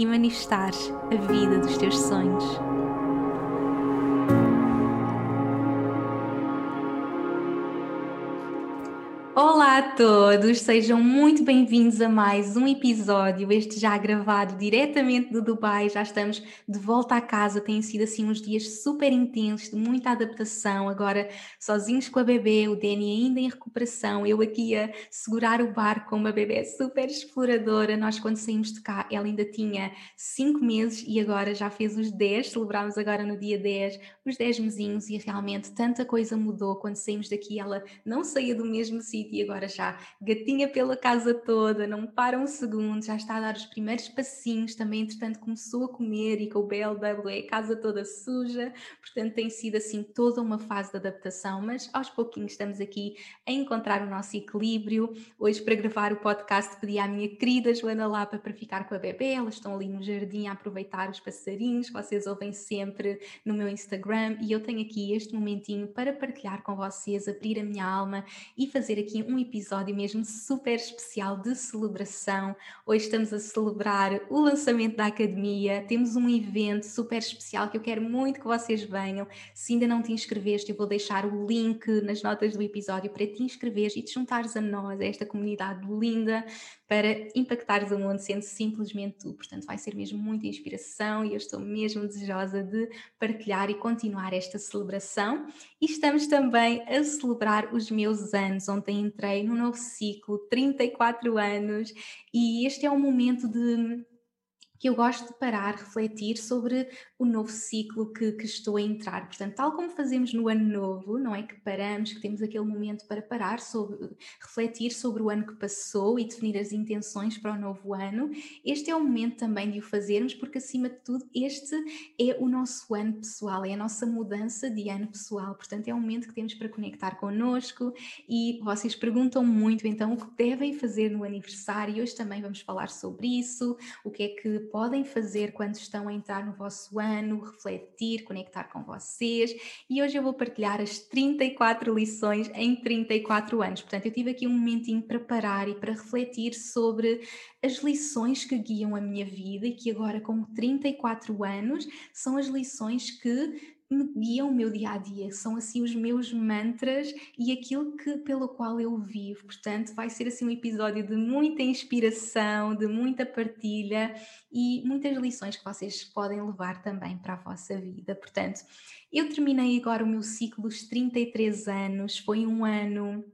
e manifestares a vida dos teus sonhos. Olá a todos, sejam muito bem-vindos a mais um episódio, este já gravado diretamente do Dubai, já estamos de volta à casa, têm sido assim uns dias super intensos, de muita adaptação, agora sozinhos com a bebê, o Danny ainda em recuperação, eu aqui a segurar o barco com uma bebê super exploradora, nós quando saímos de cá ela ainda tinha 5 meses e agora já fez os 10, celebramos agora no dia 10 os 10 mesinhos e realmente tanta coisa mudou, quando saímos daqui ela não saía do mesmo sítio agora já. Gatinha pela casa toda, não para um segundo, já está a dar os primeiros passinhos, também entretanto começou a comer e com o BLW a casa toda suja, portanto tem sido assim toda uma fase de adaptação, mas aos pouquinhos estamos aqui a encontrar o nosso equilíbrio. Hoje para gravar o podcast pedi à minha querida Joana Lapa para ficar com a bebê, elas estão ali no jardim a aproveitar os passarinhos, vocês ouvem sempre no meu Instagram. E eu tenho aqui este momentinho para partilhar com vocês, abrir a minha alma e fazer aqui um episódio mesmo super especial de celebração. Hoje estamos a celebrar o lançamento da academia. Temos um evento super especial que eu quero muito que vocês venham. Se ainda não te inscreveste, eu vou deixar o link nas notas do episódio para te inscreveres e te juntares a nós, a esta comunidade linda para impactares o mundo sendo simplesmente tu. Portanto, vai ser mesmo muita inspiração e eu estou mesmo desejosa de partilhar e continuar esta celebração. E estamos também a celebrar os meus anos. Ontem entrei no novo ciclo, 34 anos, e este é um momento de que eu gosto de parar, refletir sobre o novo ciclo que, que, estou a entrar. Portanto, tal como fazemos no ano novo, não é que paramos, que temos aquele momento para parar, sobre, refletir sobre o ano que passou e definir as intenções para o novo ano, este é o momento também de o fazermos, porque acima de tudo, este é o nosso ano pessoal, é a nossa mudança de ano pessoal. Portanto, é um momento que temos para conectar connosco e vocês perguntam muito, então, o que devem fazer no aniversário. Hoje também vamos falar sobre isso, o que é que podem fazer quando estão a entrar no vosso ano, refletir, conectar com vocês. E hoje eu vou partilhar as 34 lições em 34 anos. Portanto, eu tive aqui um momentinho para parar e para refletir sobre as lições que guiam a minha vida e que agora, com 34 anos, são as lições que me guiam o meu dia a dia, são assim os meus mantras e aquilo que pelo qual eu vivo. Portanto, vai ser assim um episódio de muita inspiração, de muita partilha e muitas lições que vocês podem levar também para a vossa vida. Portanto, eu terminei agora o meu ciclo dos 33 anos, foi um ano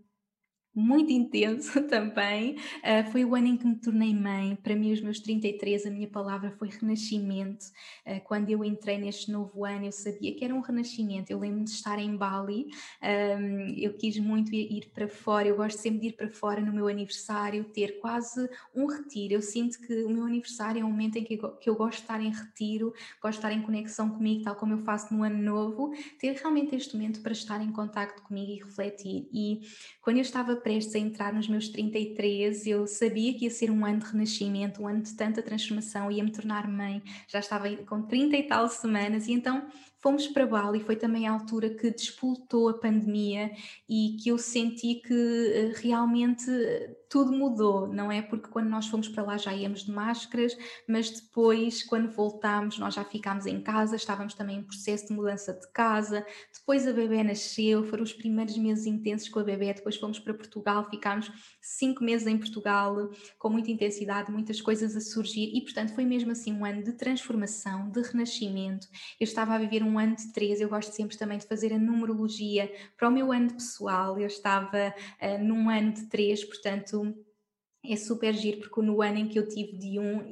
muito intenso também. Uh, foi o ano em que me tornei mãe. Para mim, os meus 33, a minha palavra foi renascimento. Uh, quando eu entrei neste novo ano, eu sabia que era um renascimento. Eu lembro de estar em Bali, um, eu quis muito ir para fora. Eu gosto sempre de ir para fora no meu aniversário, ter quase um retiro. Eu sinto que o meu aniversário é um momento em que eu, que eu gosto de estar em retiro, gosto de estar em conexão comigo, tal como eu faço no ano novo. Ter realmente este momento para estar em contato comigo e refletir. E quando eu estava prestes a entrar nos meus 33, eu sabia que ia ser um ano de renascimento, um ano de tanta transformação, ia me tornar mãe, já estava com 30 e tal semanas, e então fomos para Bali, foi também a altura que despoltou a pandemia e que eu senti que eh, realmente eh, tudo mudou, não é? Porque quando nós fomos para lá já íamos de máscaras, mas depois, quando voltámos, nós já ficámos em casa, estávamos também em processo de mudança de casa, depois a bebê nasceu, foram os primeiros meses intensos com a bebê, depois fomos para Portugal, ficámos cinco meses em Portugal, com muita intensidade, muitas coisas a surgir, e portanto foi mesmo assim um ano de transformação, de renascimento. Eu estava a viver um ano de três, eu gosto sempre também de fazer a numerologia para o meu ano pessoal, eu estava uh, num ano de três, portanto isso é super giro porque no ano em que eu tive de um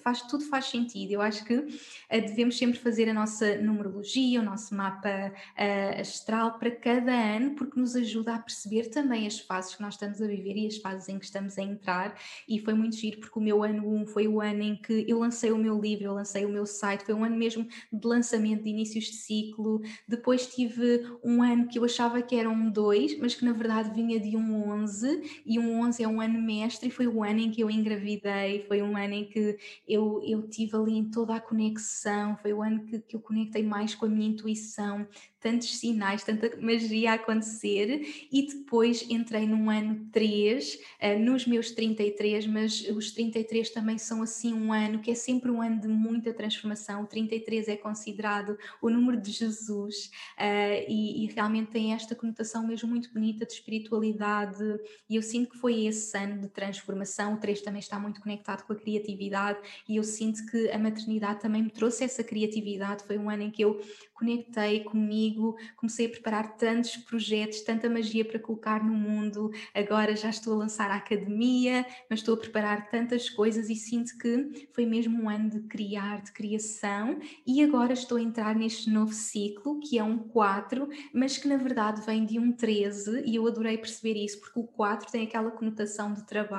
faz tudo faz sentido. Eu acho que uh, devemos sempre fazer a nossa numerologia o nosso mapa uh, astral para cada ano porque nos ajuda a perceber também as fases que nós estamos a viver e as fases em que estamos a entrar. E foi muito giro porque o meu ano 1 foi o ano em que eu lancei o meu livro eu lancei o meu site. Foi um ano mesmo de lançamento de inícios de ciclo. Depois tive um ano que eu achava que era um 2 mas que na verdade vinha de um 11 e um 11 é um ano mestre foi o ano em que eu engravidei, foi um ano em que eu, eu tive ali em toda a conexão, foi o ano que, que eu conectei mais com a minha intuição, tantos sinais, tanta magia a acontecer e depois entrei num ano 3, uh, eh, nos meus 33, mas os 33 também são assim um ano que é sempre um ano de muita transformação, o 33 é considerado o número de Jesus uh, e, e, realmente tem esta conotação mesmo muito bonita de espiritualidade e eu sinto que foi esse ano de transformação, o 3 também está muito conectado com a criatividade e eu sinto que a maternidade também me trouxe essa criatividade, foi um ano em que eu conectei comigo, comecei a preparar tantos projetos, tanta magia para colocar no mundo. Agora já estou a lançar a academia, mas estou a preparar tantas coisas e sinto que foi mesmo um ano de criar, de criação. E agora estou a entrar neste novo ciclo, que é um 4, mas que na verdade vem de um 13, e eu adorei perceber isso, porque o 4 tem aquela conotação de trabalho,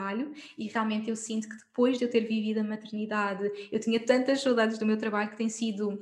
e realmente eu sinto que depois de eu ter vivido a maternidade, eu tinha tantas saudades do meu trabalho que tem sido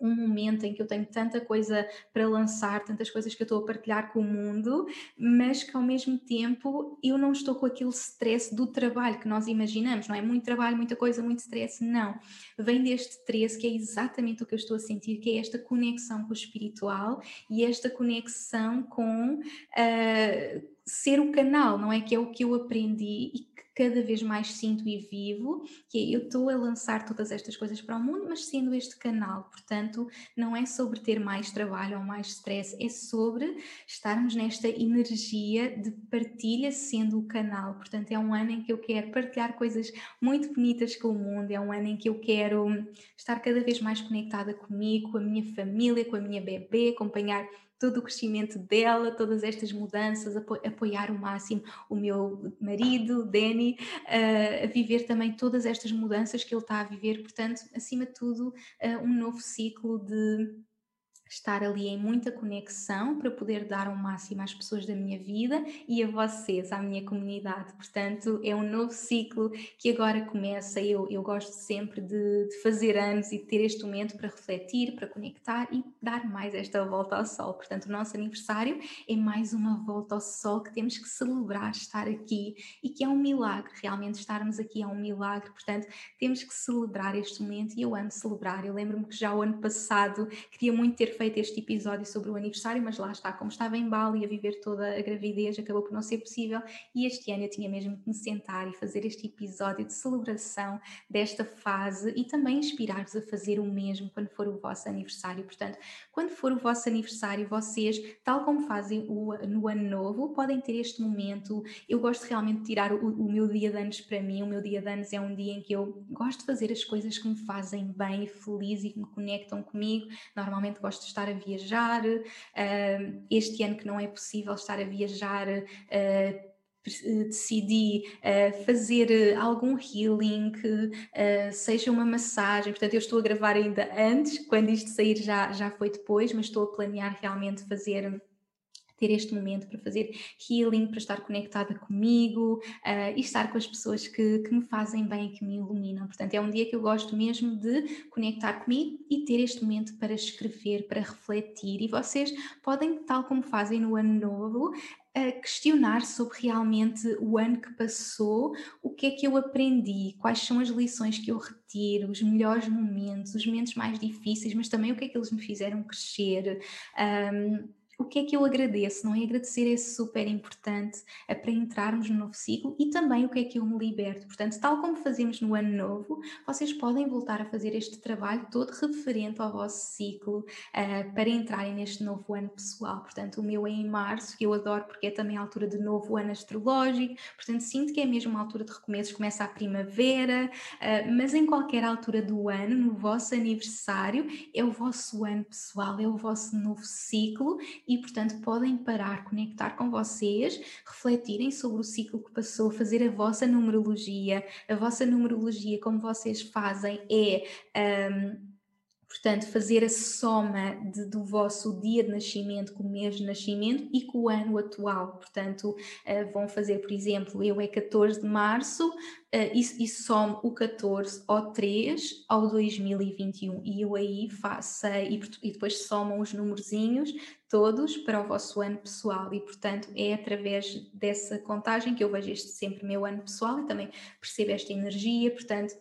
um momento em que eu tenho tanta coisa para lançar, tantas coisas que eu estou a partilhar com o mundo, mas que ao mesmo tempo eu não estou com aquele stress do trabalho que nós imaginamos, não é? Muito trabalho, muita coisa, muito stress, não. Vem deste stress que é exatamente o que eu estou a sentir, que é esta conexão com o espiritual e esta conexão com uh, ser o canal, não é? Que é o que eu aprendi e cada vez mais sinto e vivo, que é eu estou a lançar todas estas coisas para o mundo, mas sendo este canal. Portanto, não é sobre ter mais trabalho ou mais stress, é sobre estarmos nesta energia de partilha sendo o canal. Portanto, é um ano em que eu quero partilhar coisas muito bonitas com o mundo, é um ano em que eu quero estar cada vez mais conectada comigo, com a minha família, com a minha bebê, acompanhar todo o crescimento dela, todas estas mudanças, apo apoiar o máximo o meu marido, Danny, uh, a viver também todas estas mudanças que ele está a viver. Portanto, acima de tudo, uh, um novo ciclo de estar ali em muita conexão para poder dar o um máximo às pessoas da minha vida e a vocês, à minha comunidade. Portanto, é um novo ciclo que agora começa. Eu, eu gosto sempre de, de fazer anos e de ter este momento para refletir, para conectar e dar mais esta volta ao sol. Portanto, o nosso aniversário é mais uma volta ao sol que temos que celebrar estar aqui e que é um milagre. Realmente estarmos aqui é um milagre. Portanto, temos que celebrar este momento e eu amo celebrar. Eu lembro-me que já o ano passado queria muito ter feito este episódio sobre o aniversário, mas lá está, como estava em Bali a viver toda a gravidez, acabou por não ser possível. E este ano eu tinha mesmo que me sentar e fazer este episódio de celebração desta fase e também inspirar-vos a fazer o mesmo quando for o vosso aniversário. Portanto, quando for o vosso aniversário, vocês, tal como fazem o, no ano novo, podem ter este momento. Eu gosto realmente de tirar o, o meu dia de anos para mim. O meu dia de anos é um dia em que eu gosto de fazer as coisas que me fazem bem e feliz e que me conectam comigo. Normalmente gosto de estar a viajar, uh, este ano que não é possível estar a viajar, uh, decidi uh, fazer algum healing, uh, seja uma massagem, portanto eu estou a gravar ainda antes, quando isto sair já, já foi depois, mas estou a planear realmente fazer ter este momento para fazer healing, para estar conectada comigo uh, e estar com as pessoas que, que me fazem bem e que me iluminam. Portanto, é um dia que eu gosto mesmo de conectar comigo e ter este momento para escrever, para refletir. E vocês podem, tal como fazem no ano novo, a questionar sobre realmente o ano que passou, o que é que eu aprendi, quais são as lições que eu retiro, os melhores momentos, os momentos mais difíceis, mas também o que é que eles me fizeram crescer. Um, o que é que eu agradeço, não é? Agradecer é super importante para entrarmos no novo ciclo e também o que é que eu me liberto. Portanto, tal como fazemos no ano novo, vocês podem voltar a fazer este trabalho todo referente ao vosso ciclo uh, para entrarem neste novo ano pessoal. Portanto, o meu é em março, que eu adoro porque é também a altura de novo ano astrológico, portanto, sinto que é mesmo a altura de recomeços, começa a primavera, uh, mas em qualquer altura do ano, no vosso aniversário, é o vosso ano pessoal, é o vosso novo ciclo e, portanto, podem parar, conectar com vocês, refletirem sobre o ciclo que passou, fazer a vossa numerologia. A vossa numerologia, como vocês fazem, é. Um, Portanto, fazer a soma de, do vosso dia de nascimento com o mês de nascimento e com o ano atual. Portanto, uh, vão fazer, por exemplo, eu é 14 de março uh, e, e somo o 14 ao 3 ao 2021 e eu aí faço e, e depois somam os numerozinhos todos para o vosso ano pessoal. E, portanto, é através dessa contagem que eu vejo este sempre meu ano pessoal e também percebo esta energia, portanto,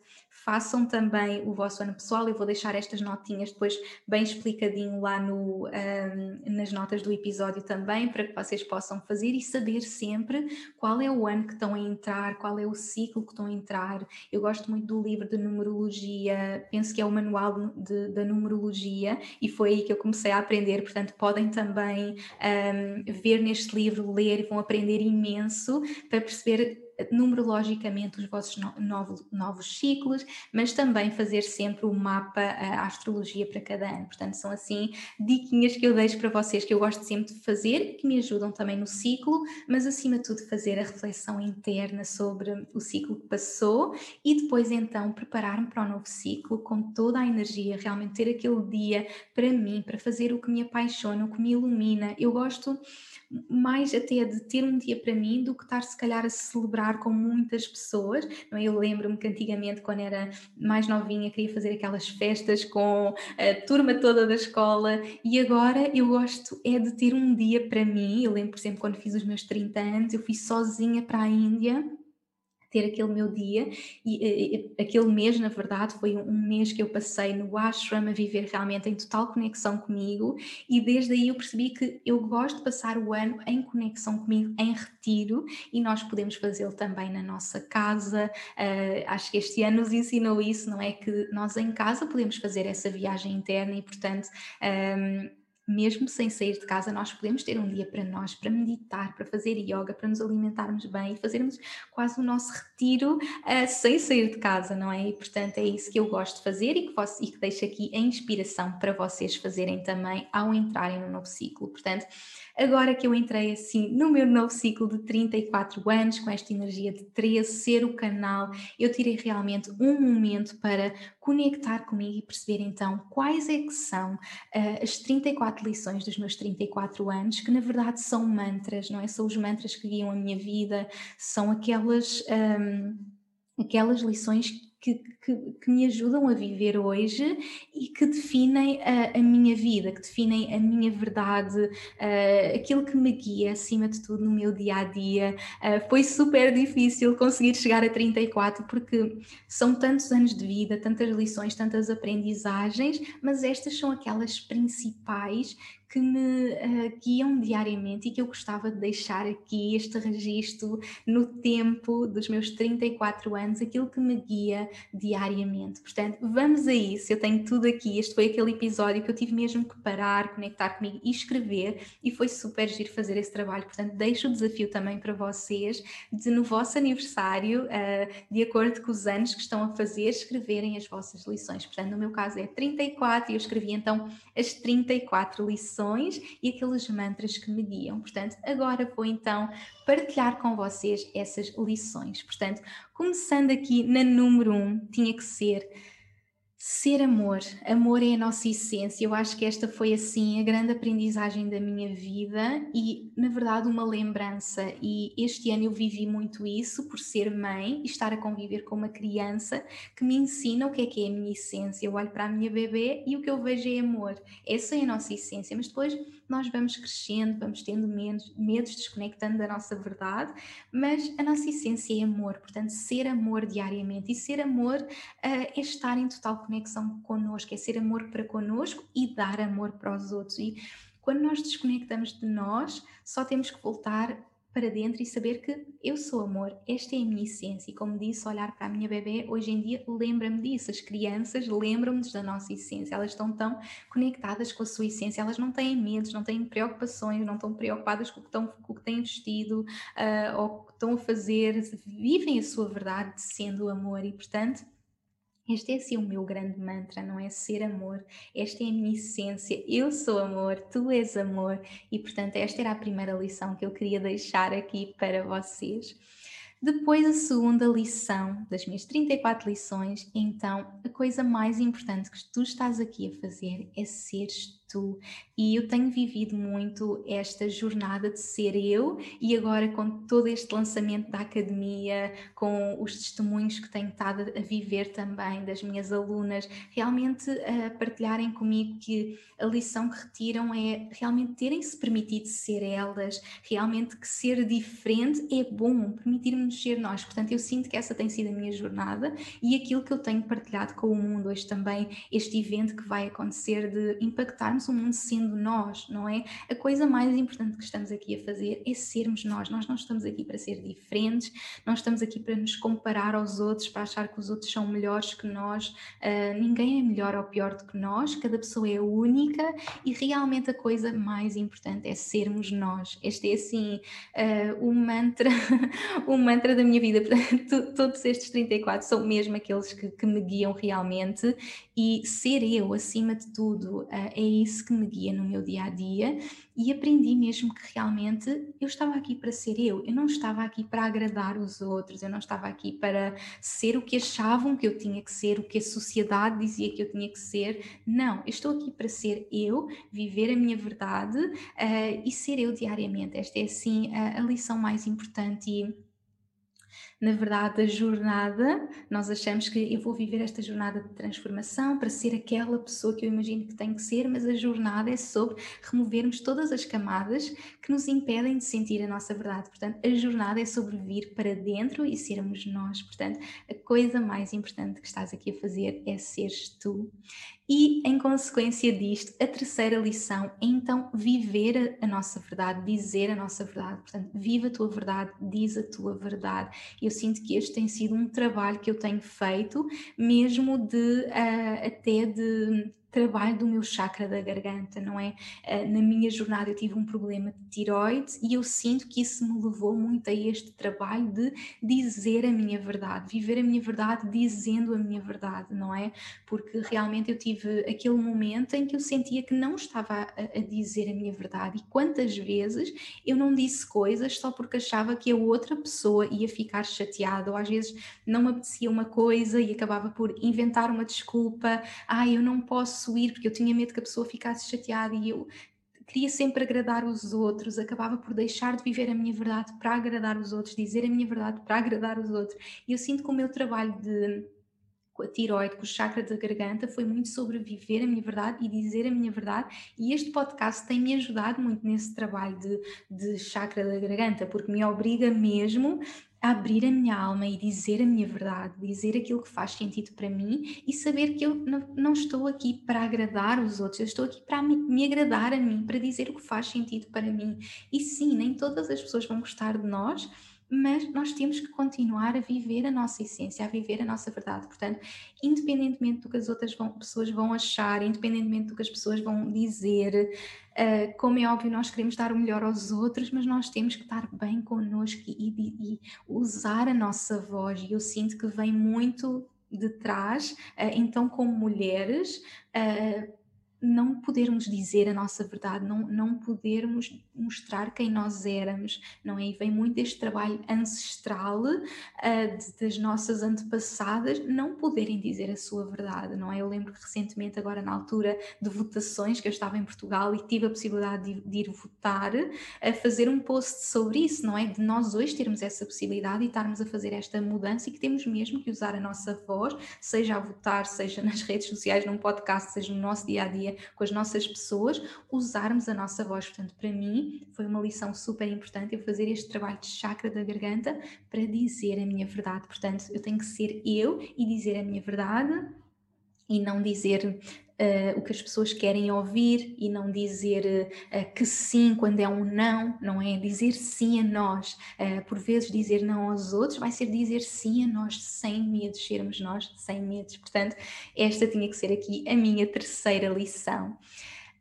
façam também o vosso ano pessoal. Eu vou deixar estas notinhas depois bem explicadinho lá no, um, nas notas do episódio também, para que vocês possam fazer e saber sempre qual é o ano que estão a entrar, qual é o ciclo que estão a entrar. Eu gosto muito do livro de numerologia, penso que é o manual da numerologia, e foi aí que eu comecei a aprender. Portanto, podem também um, ver neste livro, ler e vão aprender imenso para perceber numerologicamente os vossos novos, novos ciclos, mas também fazer sempre o mapa, a astrologia para cada ano. Portanto, são assim diquinhas que eu deixo para vocês que eu gosto sempre de fazer, que me ajudam também no ciclo, mas acima de tudo fazer a reflexão interna sobre o ciclo que passou e depois então preparar-me para o novo ciclo com toda a energia, realmente ter aquele dia para mim, para fazer o que me apaixona, o que me ilumina. Eu gosto mais até de ter um dia para mim do que estar se calhar a celebrar com muitas pessoas. Não é? Eu lembro-me que antigamente, quando era mais novinha, queria fazer aquelas festas com a turma toda da escola e agora eu gosto é de ter um dia para mim. Eu lembro, por exemplo, quando fiz os meus 30 anos, eu fui sozinha para a Índia ter aquele meu dia. E, e, aquele mês na verdade foi um mês que eu passei no ashram a viver realmente em total conexão comigo. E desde aí eu percebi que eu gosto de passar o ano em conexão comigo em retiro. E nós podemos fazê-lo também na nossa casa. Uh, acho que este ano nos ensinou isso não é? Que nós em casa podemos fazer essa viagem interna e portanto um, mesmo sem sair de casa, nós podemos ter um dia para nós, para meditar, para fazer yoga, para nos alimentarmos bem e fazermos quase o nosso retiro uh, sem sair de casa, não é? E portanto é isso que eu gosto de fazer e que, vos, e que deixo aqui a inspiração para vocês fazerem também ao entrarem no novo ciclo. Portanto, Agora que eu entrei assim no meu novo ciclo de 34 anos, com esta energia de 13, ser o canal, eu tirei realmente um momento para conectar comigo e perceber então quais é que são uh, as 34 lições dos meus 34 anos, que na verdade são mantras, não é? São os mantras que guiam a minha vida, são aquelas. Um, aquelas lições que, que, que, me ajudam a viver hoje e que definem a, a minha vida, que definem a minha verdade, uh, aquilo que me guia acima de tudo no meu dia a dia. Uh, foi super difícil conseguir chegar a 34 porque são tantos anos de vida, tantas lições, tantas aprendizagens, mas estas são aquelas principais que me uh, guiam diariamente e que eu gostava de deixar aqui este registro no tempo dos meus 34 anos, aquilo que me guia diariamente. Portanto, vamos a isso. Eu tenho tudo aqui. Este foi aquele episódio que eu tive mesmo que parar, conectar comigo e escrever, e foi super giro fazer esse trabalho. Portanto, deixo o desafio também para vocês de, no vosso aniversário, uh, de acordo com os anos que estão a fazer, escreverem as vossas lições. Portanto, no meu caso é 34 e eu escrevi então as 34 lições e aqueles mantras que me guiam. Portanto, agora vou então partilhar com vocês essas lições. Portanto, começando aqui na número 1, um, tinha que ser Ser amor, amor é a nossa essência. Eu acho que esta foi assim a grande aprendizagem da minha vida e, na verdade, uma lembrança. E este ano eu vivi muito isso por ser mãe e estar a conviver com uma criança que me ensina o que é que é a minha essência. Eu olho para a minha bebê e o que eu vejo é amor. Essa é a nossa essência, mas depois nós vamos crescendo, vamos tendo medos, medos desconectando da nossa verdade, mas a nossa essência é amor. Portanto, ser amor diariamente e ser amor uh, é estar em total conexão connosco, é ser amor para connosco e dar amor para os outros. E quando nós desconectamos de nós, só temos que voltar para dentro e saber que eu sou amor, esta é a minha essência. E como disse, olhar para a minha bebê hoje em dia lembra-me disso. As crianças lembram-nos da nossa essência, elas estão tão conectadas com a sua essência, elas não têm medos, não têm preocupações, não estão preocupadas com o que, estão, com o que têm vestido uh, ou o que estão a fazer, vivem a sua verdade sendo amor e, portanto Este é assim o meu grande mantra, não é? Ser amor. Esta é a minha essência. Eu sou amor, tu és amor. E portanto, esta era a primeira lição que eu queria deixar aqui para vocês. Depois, a segunda lição das minhas 34 lições, então, a coisa mais importante que tu estás aqui a fazer é seres tu. E eu tenho vivido muito esta jornada de ser eu, e agora com todo este lançamento da academia, com os testemunhos que tenho estado a viver também das minhas alunas, realmente a partilharem comigo que a lição que retiram é realmente terem-se permitido ser elas, realmente que ser diferente é bom, permitirmos ser nós. Portanto, eu sinto que essa tem sido a minha jornada e aquilo que eu tenho partilhado com o mundo hoje também, este evento que vai acontecer de impactar o mundo sendo nós, não é? A coisa mais importante que estamos aqui a fazer é sermos nós. Nós não estamos aqui para ser diferentes, não estamos aqui para nos comparar aos outros, para achar que os outros são melhores que nós. Uh, ninguém é melhor ou pior do que nós, cada pessoa é única e realmente a coisa mais importante é sermos nós. Este é assim uh, o mantra, o mantra da minha vida. Todos estes 34 são mesmo aqueles que, que me guiam realmente e ser eu acima de tudo uh, é isso que me guia no meu dia a dia e aprendi mesmo que realmente eu estava aqui para ser eu, eu não estava aqui para agradar os outros, eu não estava aqui para ser o que achavam que eu tinha que ser, o que a sociedade dizia que eu tinha que ser. Não, eu estou aqui para ser eu, viver a minha verdade uh, e ser eu diariamente. Esta é assim a, a lição mais importante e na verdade, a jornada, nós achamos que eu vou viver esta jornada de transformação para ser aquela pessoa que eu imagino que tenho que ser, mas a jornada é sobre removermos todas as camadas que nos impedem de sentir a nossa verdade. Portanto, a jornada é sobre vir para dentro e sermos nós. Portanto, a coisa mais importante que estás aqui a fazer é seres tu. E, em consequência disto, a terceira lição é então viver a, nossa verdade, dizer a nossa verdade. Portanto, viva a tua verdade, diz a tua verdade. Eu sinto que este tem sido um trabalho que eu tenho feito, mesmo de uh, até de trabalho do meu chakra da garganta, não é? Uh, na minha jornada eu tive um problema de tiroide e eu sinto que isso me levou muito a este trabalho de dizer a minha verdade, viver a minha verdade dizendo a minha verdade, não é? Porque realmente eu tive aquele momento em que eu sentia que não estava a, a dizer a minha verdade e quantas vezes eu não disse coisas só porque achava que a outra pessoa ia ficar chateada ou às vezes não me apetecia uma coisa e acabava por inventar uma desculpa, ah, eu não posso porque eu tinha medo que a pessoa ficasse chateada e eu queria sempre agradar os outros, acabava por deixar de viver a minha verdade para agradar os outros, dizer a minha verdade para agradar os outros. E eu sinto que o meu trabalho de com a tiroide, com o chakra da garganta, foi muito sobre viver a minha verdade e dizer a minha verdade. E este podcast tem me ajudado muito nesse trabalho de, de chakra da garganta, porque me obriga mesmo abrir a minha alma e dizer a minha verdade, dizer aquilo que faz sentido para mim e saber que eu não, estou aqui para agradar os outros, eu estou aqui para me, me, agradar a mim, para dizer o que faz sentido para mim. E sim, nem todas as pessoas vão gostar de nós, mas nós temos que continuar a viver a nossa essência, a viver a nossa verdade. Portanto, independentemente do que as outras vão, pessoas vão achar, independentemente do que as pessoas vão dizer, uh, como é óbvio, nós queremos dar o melhor aos outros, mas nós temos que estar bem connosco e, e, e usar a nossa voz. E eu sinto que vem muito de trás, uh, então, como mulheres. Uh, não podermos dizer a nossa verdade, não, não podermos mostrar quem nós éramos, não é? E vem muito deste trabalho ancestral uh, de, das nossas antepassadas não poderem dizer a sua verdade, não é? Eu lembro recentemente, agora na altura de votações, que eu estava em Portugal e tive a possibilidade de, de ir votar, a fazer um post sobre isso, não é? De nós hoje termos essa possibilidade e estarmos a fazer esta mudança e que temos mesmo que usar a nossa voz, seja a votar, seja nas redes sociais, num podcast, seja no nosso dia a dia com as nossas pessoas, usarmos a nossa voz. Portanto, para mim foi uma lição super importante eu fazer este trabalho de chakra da garganta para dizer a minha verdade. Portanto, eu tenho que ser eu e dizer a minha verdade e não dizer Uh, o que as pessoas querem ouvir e não dizer uh, que sim quando é um não, não é? Dizer sim a nós. Uh, por vezes, dizer não aos outros vai ser dizer sim a nós, sem medos, sermos nós sem medos. Portanto, esta tinha que ser aqui a minha terceira lição.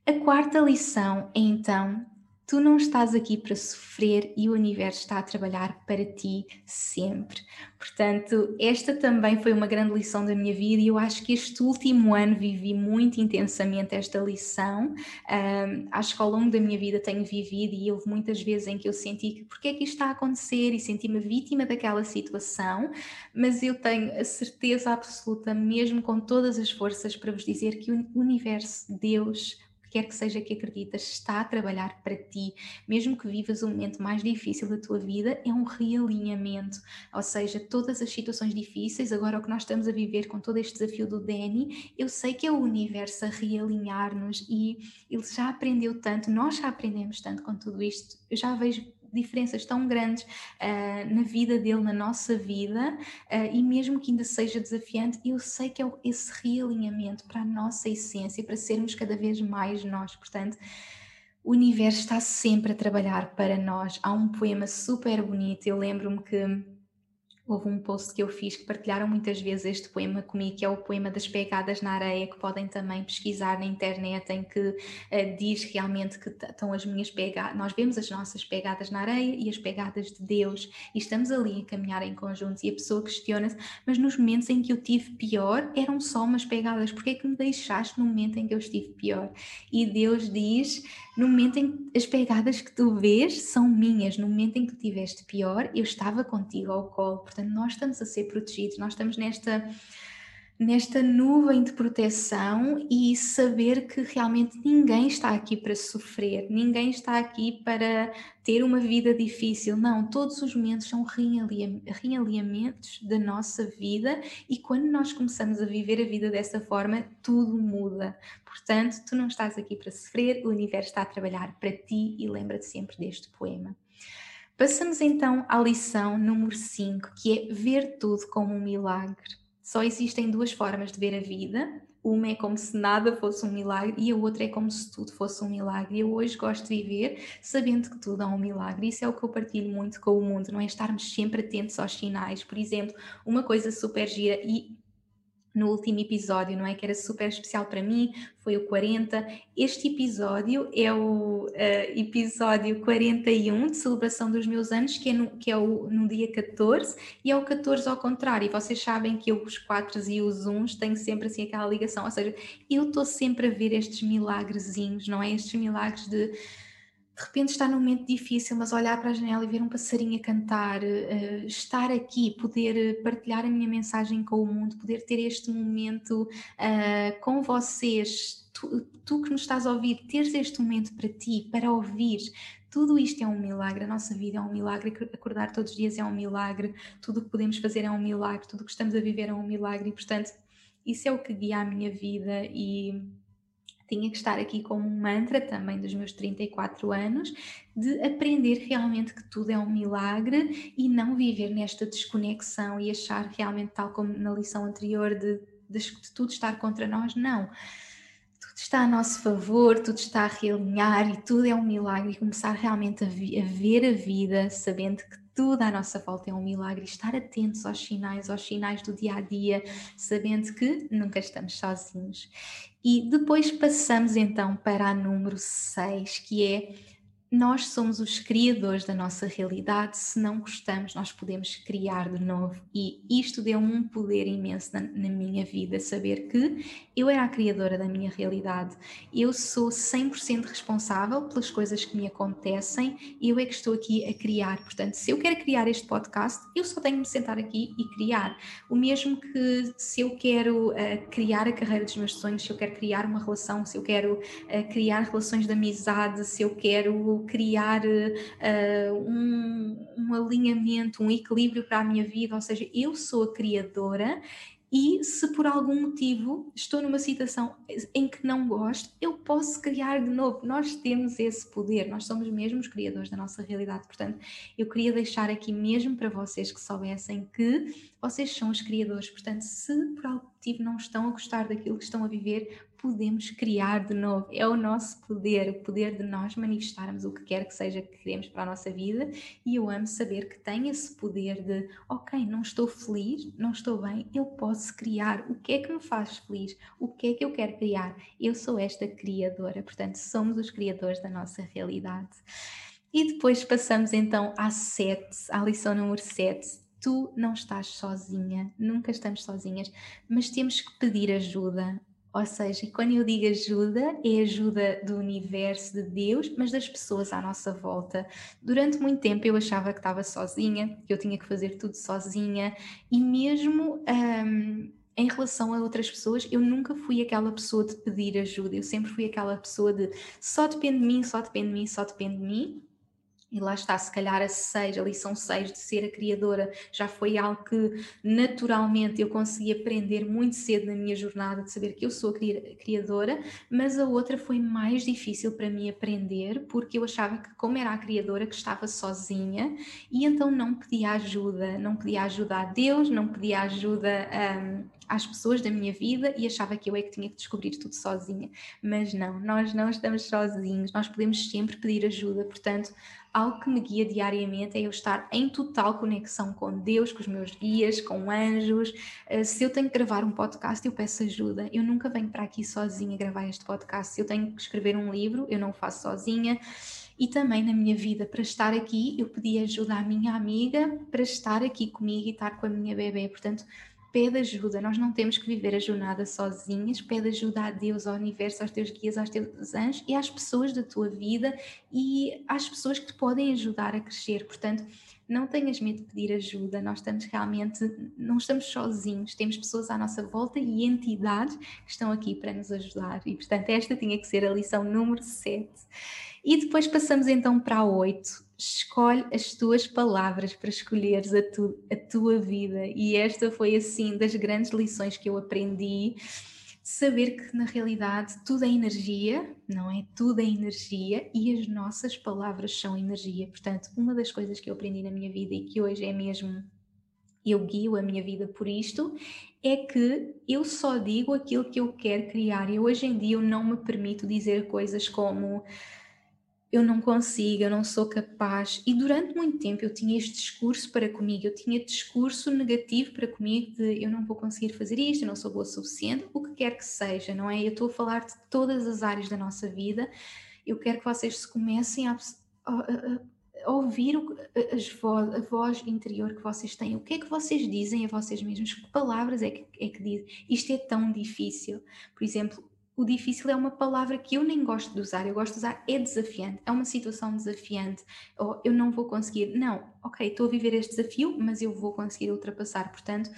A quarta lição é então Tu não estás aqui para sofrer e o universo está a trabalhar para ti sempre. Portanto, esta também foi uma grande lição da minha vida e eu acho que este último ano vivi muito intensamente esta lição. Um, acho que ao longo da minha vida tenho vivido e houve muitas vezes em que eu senti que porque é que isto está a acontecer e senti-me vítima daquela situação, mas eu tenho a certeza absoluta, mesmo com todas as forças, para vos dizer que o universo, Deus, quer que seja que acreditas, está a trabalhar para ti, mesmo que vivas o momento mais difícil da tua vida, é um realinhamento. Ou seja, todas as situações difíceis, agora o que nós estamos a viver com todo este desafio do Danny, eu sei que é o universo a realinhar-nos e ele já aprendeu tanto, nós já aprendemos tanto com tudo isto. Eu já vejo diferenças tão grandes uh, na vida dele, na nossa vida, uh, e mesmo que ainda seja desafiante, eu sei que é esse realinhamento para a nossa essência, para sermos cada vez mais nós. Portanto, o universo está sempre a trabalhar para nós. Há um poema super bonito, eu lembro-me que Houve um post que eu fiz que partilharam muitas vezes este poema comigo, que é o poema das pegadas na areia, que podem também pesquisar na internet, em que uh, diz realmente que estão as minhas pegadas. Nós vemos as nossas pegadas na areia e as pegadas de Deus, e estamos ali a caminhar em conjunto. E a pessoa questiona-se, mas nos momentos em que eu tive pior, eram só umas pegadas, porque é que me deixaste no momento em que eu estive pior? E Deus diz no momento em que as pegadas que tu vês são minhas, no momento em que tu tiveste pior, eu estava contigo ao colo. Portanto, nós estamos a ser protegidos, nós estamos nesta nesta nuvem de proteção e saber que realmente ninguém está aqui para sofrer, ninguém está aqui para ter uma vida difícil. Não, todos os momentos são realinhamentos da nossa vida e quando nós começamos a viver a vida dessa forma, tudo muda. Portanto, tu não estás aqui para sofrer, o universo está a trabalhar para ti e lembra-te sempre deste poema. Passamos então à lição número 5, que é ver tudo como um milagre. Só existem duas formas de ver a vida. Uma é como se nada fosse um milagre e a outra é como se tudo fosse um milagre. Eu hoje gosto de viver sabendo que tudo é um milagre. Isso é o que eu partilho muito com o mundo, não é estarmos sempre atentos aos sinais. Por exemplo, uma coisa super gira e no último episódio, não é? Que era super especial para mim, foi o 40. Este episódio é o uh, episódio 41 de celebração dos meus anos, que é, no, que é o, no dia 14, e é o 14 ao contrário. E vocês sabem que eu, os 4 e os 1 tenho sempre assim aquela ligação, ou seja, eu estou sempre a ver estes milagrezinhos, não é? Estes milagres de de repente estar num momento difícil, mas olhar para a janela e ver um passarinho a cantar, uh, estar aqui, poder eh, partilhar a minha mensagem com o mundo, poder ter este momento uh, com vocês, tu, tu, que nos estás a ouvir, teres este momento para ti, para ouvir. Tudo isto é um milagre, a nossa vida é um milagre, acordar todos os dias é um milagre, tudo o que podemos fazer é um milagre, tudo o que estamos a viver é um milagre e, portanto, isso é o que guia a minha vida e tinha que estar aqui como um mantra também dos meus 34 anos, de aprender realmente que tudo é um milagre e não viver nesta desconexão e achar realmente, tal como na lição anterior, de, de, de tudo estar contra nós. Não. Tudo está a nosso favor, tudo está a realinhar e tudo é um milagre e começar realmente a, vi, a ver a vida sabendo que tudo à nossa volta é um milagre estar atentos aos sinais, aos sinais do dia a dia, sabendo que nunca estamos sozinhos. E depois passamos então para a número 6, que é nós somos os criadores da nossa realidade. Se não gostamos, nós podemos criar de novo. E isto deu-me um poder imenso na, na, minha vida, saber que eu era a criadora da minha realidade. Eu sou 100% responsável pelas coisas que me acontecem eu é que estou aqui a criar. Portanto, se eu quero criar este podcast, eu só tenho de me sentar aqui e criar. O mesmo que se eu quero uh, criar a carreira dos meus sonhos, se eu quero criar uma relação, se eu quero uh, criar relações de amizade, se eu quero criar uh, um, um alinhamento, um equilíbrio para a minha vida, ou seja, eu sou a criadora e se por algum motivo estou numa situação em que não gosto, eu posso criar de novo. Nós temos esse poder, nós somos mesmo os criadores da nossa realidade. Portanto, eu queria deixar aqui mesmo para vocês que soubessem que vocês são os criadores. Portanto, se por algum motivo não estão a gostar daquilo que estão a viver, podemos criar de novo. É o nosso poder, o poder de nós manifestarmos o que quer que seja que queremos para a nossa vida. E eu amo saber que tem esse poder de, ok, não estou feliz, não estou bem, eu posso criar. O que é que me faz feliz? O que é que eu quero criar? Eu sou esta criadora, portanto, somos os criadores da nossa realidade. E depois passamos então à 7, à lição número 7. Tu não estás sozinha, nunca estamos sozinhas, mas temos que pedir ajuda. Ou seja, quando eu digo ajuda, é ajuda do universo, de Deus, mas das pessoas à nossa volta. Durante muito tempo eu achava que estava sozinha, que eu tinha que fazer tudo sozinha, e mesmo um, em relação a outras pessoas, eu nunca fui aquela pessoa de pedir ajuda, eu sempre fui aquela pessoa de só depende de mim, só depende de mim, só depende de mim. E lá está, se calhar a seis, a lição 6 de ser a criadora já foi algo que naturalmente eu consegui aprender muito cedo na minha jornada de saber que eu sou a criadora, mas a outra foi mais difícil para mim aprender porque eu achava que como era a criadora que estava sozinha e então não pedia ajuda, não pedia ajuda a Deus, não pedia ajuda um, às pessoas da minha vida e achava que eu é que tinha que descobrir tudo sozinha. Mas não, nós não estamos sozinhos, nós podemos sempre pedir ajuda, portanto algo que me guia diariamente é eu estar em total conexão com Deus, com os meus guias, com anjos. Eh, se eu tenho que gravar um podcast, eu peço ajuda. Eu nunca venho para aqui sozinha gravar este podcast. Se eu tenho que escrever um livro, eu não faço sozinha. E também na minha vida, para estar aqui, eu pedi ajuda à minha amiga para estar aqui comigo e estar com a minha bebê. Portanto, pede ajuda, nós não temos que viver a jornada sozinhas, pede ajuda a Deus, ao universo, aos teus guias, aos teus anjos e às pessoas da tua vida e às pessoas que te podem ajudar a crescer. Portanto, não tenhas medo de pedir ajuda, nós estamos realmente, não estamos sozinhos, temos pessoas à nossa volta e entidades que estão aqui para nos ajudar. E portanto, esta tinha que ser a lição número 7. E depois passamos então para a 8 escolhe as tuas palavras para escolheres a, tu, a tua vida. E esta foi, assim, das grandes lições que eu aprendi. Saber que na realidade tudo é energia, não é? Tudo é energia e as nossas palavras são energia. Portanto, uma das coisas que eu aprendi na minha vida e que hoje é mesmo eu guio a minha vida por isto, é que eu só digo aquilo que eu quero criar. E hoje em dia eu não me permito dizer coisas como eu não consigo, eu não sou capaz. E durante muito tempo eu tinha este discurso para comigo, eu tinha discurso negativo para comigo de eu não vou conseguir fazer isto, eu não sou boa o suficiente, o que quer que seja, não é? Eu estou a falar de todas as áreas da nossa vida. Eu quero que vocês se comecem a, a, a, a ouvir o, voz, a voz interior que vocês têm. O que é que vocês dizem a vocês mesmos? Que palavras é que, é que dizem? Isto é tão difícil. Por exemplo, o difícil é uma palavra que eu nem gosto de usar, eu gosto de usar é desafiante, é uma situação desafiante, ou eu não vou conseguir. Não, ok, estou a viver este desafio, mas eu vou conseguir ultrapassar. Portanto,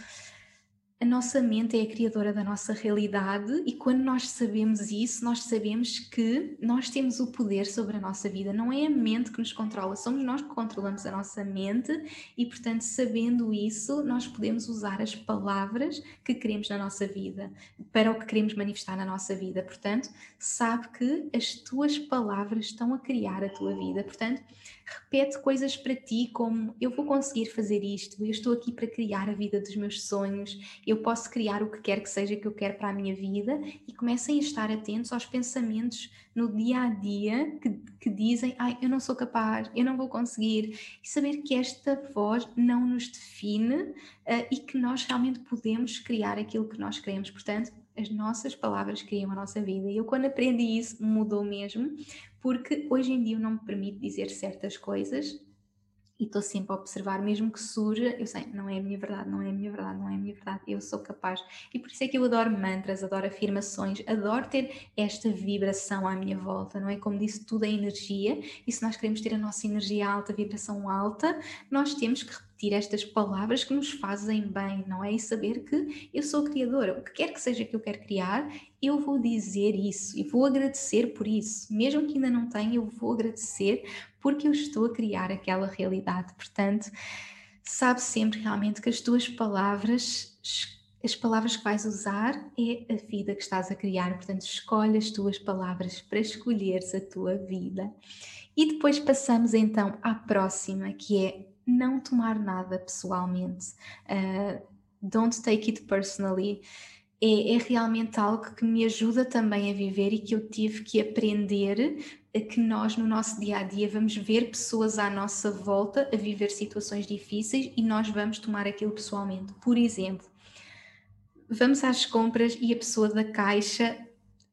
a nossa mente é a criadora da nossa realidade e quando nós sabemos isso, nós sabemos que nós temos o poder sobre a nossa vida. Não é a mente que nos controla, somos nós que controlamos a nossa mente e, portanto, sabendo isso, nós podemos usar as palavras que queremos na nossa vida para o que queremos manifestar na nossa vida. Portanto, sabe que as tuas palavras estão a criar a tua vida. Portanto, repete coisas para ti como eu vou conseguir fazer isto, eu estou aqui para criar a vida dos meus sonhos, eu posso criar o que quer que seja que eu quero para a minha vida e comecem a estar atentos aos pensamentos no dia a dia que, que dizem ai, eu não sou capaz, eu não vou conseguir e saber que esta voz não nos define uh, e que nós realmente podemos criar aquilo que nós queremos. Portanto, as nossas palavras criam a nossa vida. E eu, quando aprendi isso, mudou mesmo, porque hoje em dia eu não me permito dizer certas coisas e estou sempre a observar, mesmo que surja, eu sei, não é a minha verdade, não é a minha verdade, não é a minha verdade, eu sou capaz. E por isso é que eu adoro mantras, adoro afirmações, adoro ter esta vibração à minha volta, não é? Como disse, tudo é energia, e se nós queremos ter a nossa energia alta, vibração alta, nós temos que repetir estas palavras que nos fazem bem, não é? E saber que eu sou criadora, o que quer que seja que eu quero criar, eu vou dizer isso e vou agradecer por isso. Mesmo que ainda não tenha, eu vou agradecer porque eu estou a criar aquela realidade. Portanto, sabe sempre realmente que as tuas palavras as palavras que vais usar é a vida que estás a criar, portanto, escolhe as tuas palavras para escolheres a tua vida. E depois passamos então à próxima, que é não tomar nada pessoalmente. Uh, don't take it personally. é, é, realmente algo que me ajuda também a viver e que eu tive que aprender que nós no nosso dia a dia vamos ver pessoas à nossa volta a viver situações difíceis e nós vamos tomar aquilo pessoalmente. Por exemplo, vamos às compras e a pessoa da caixa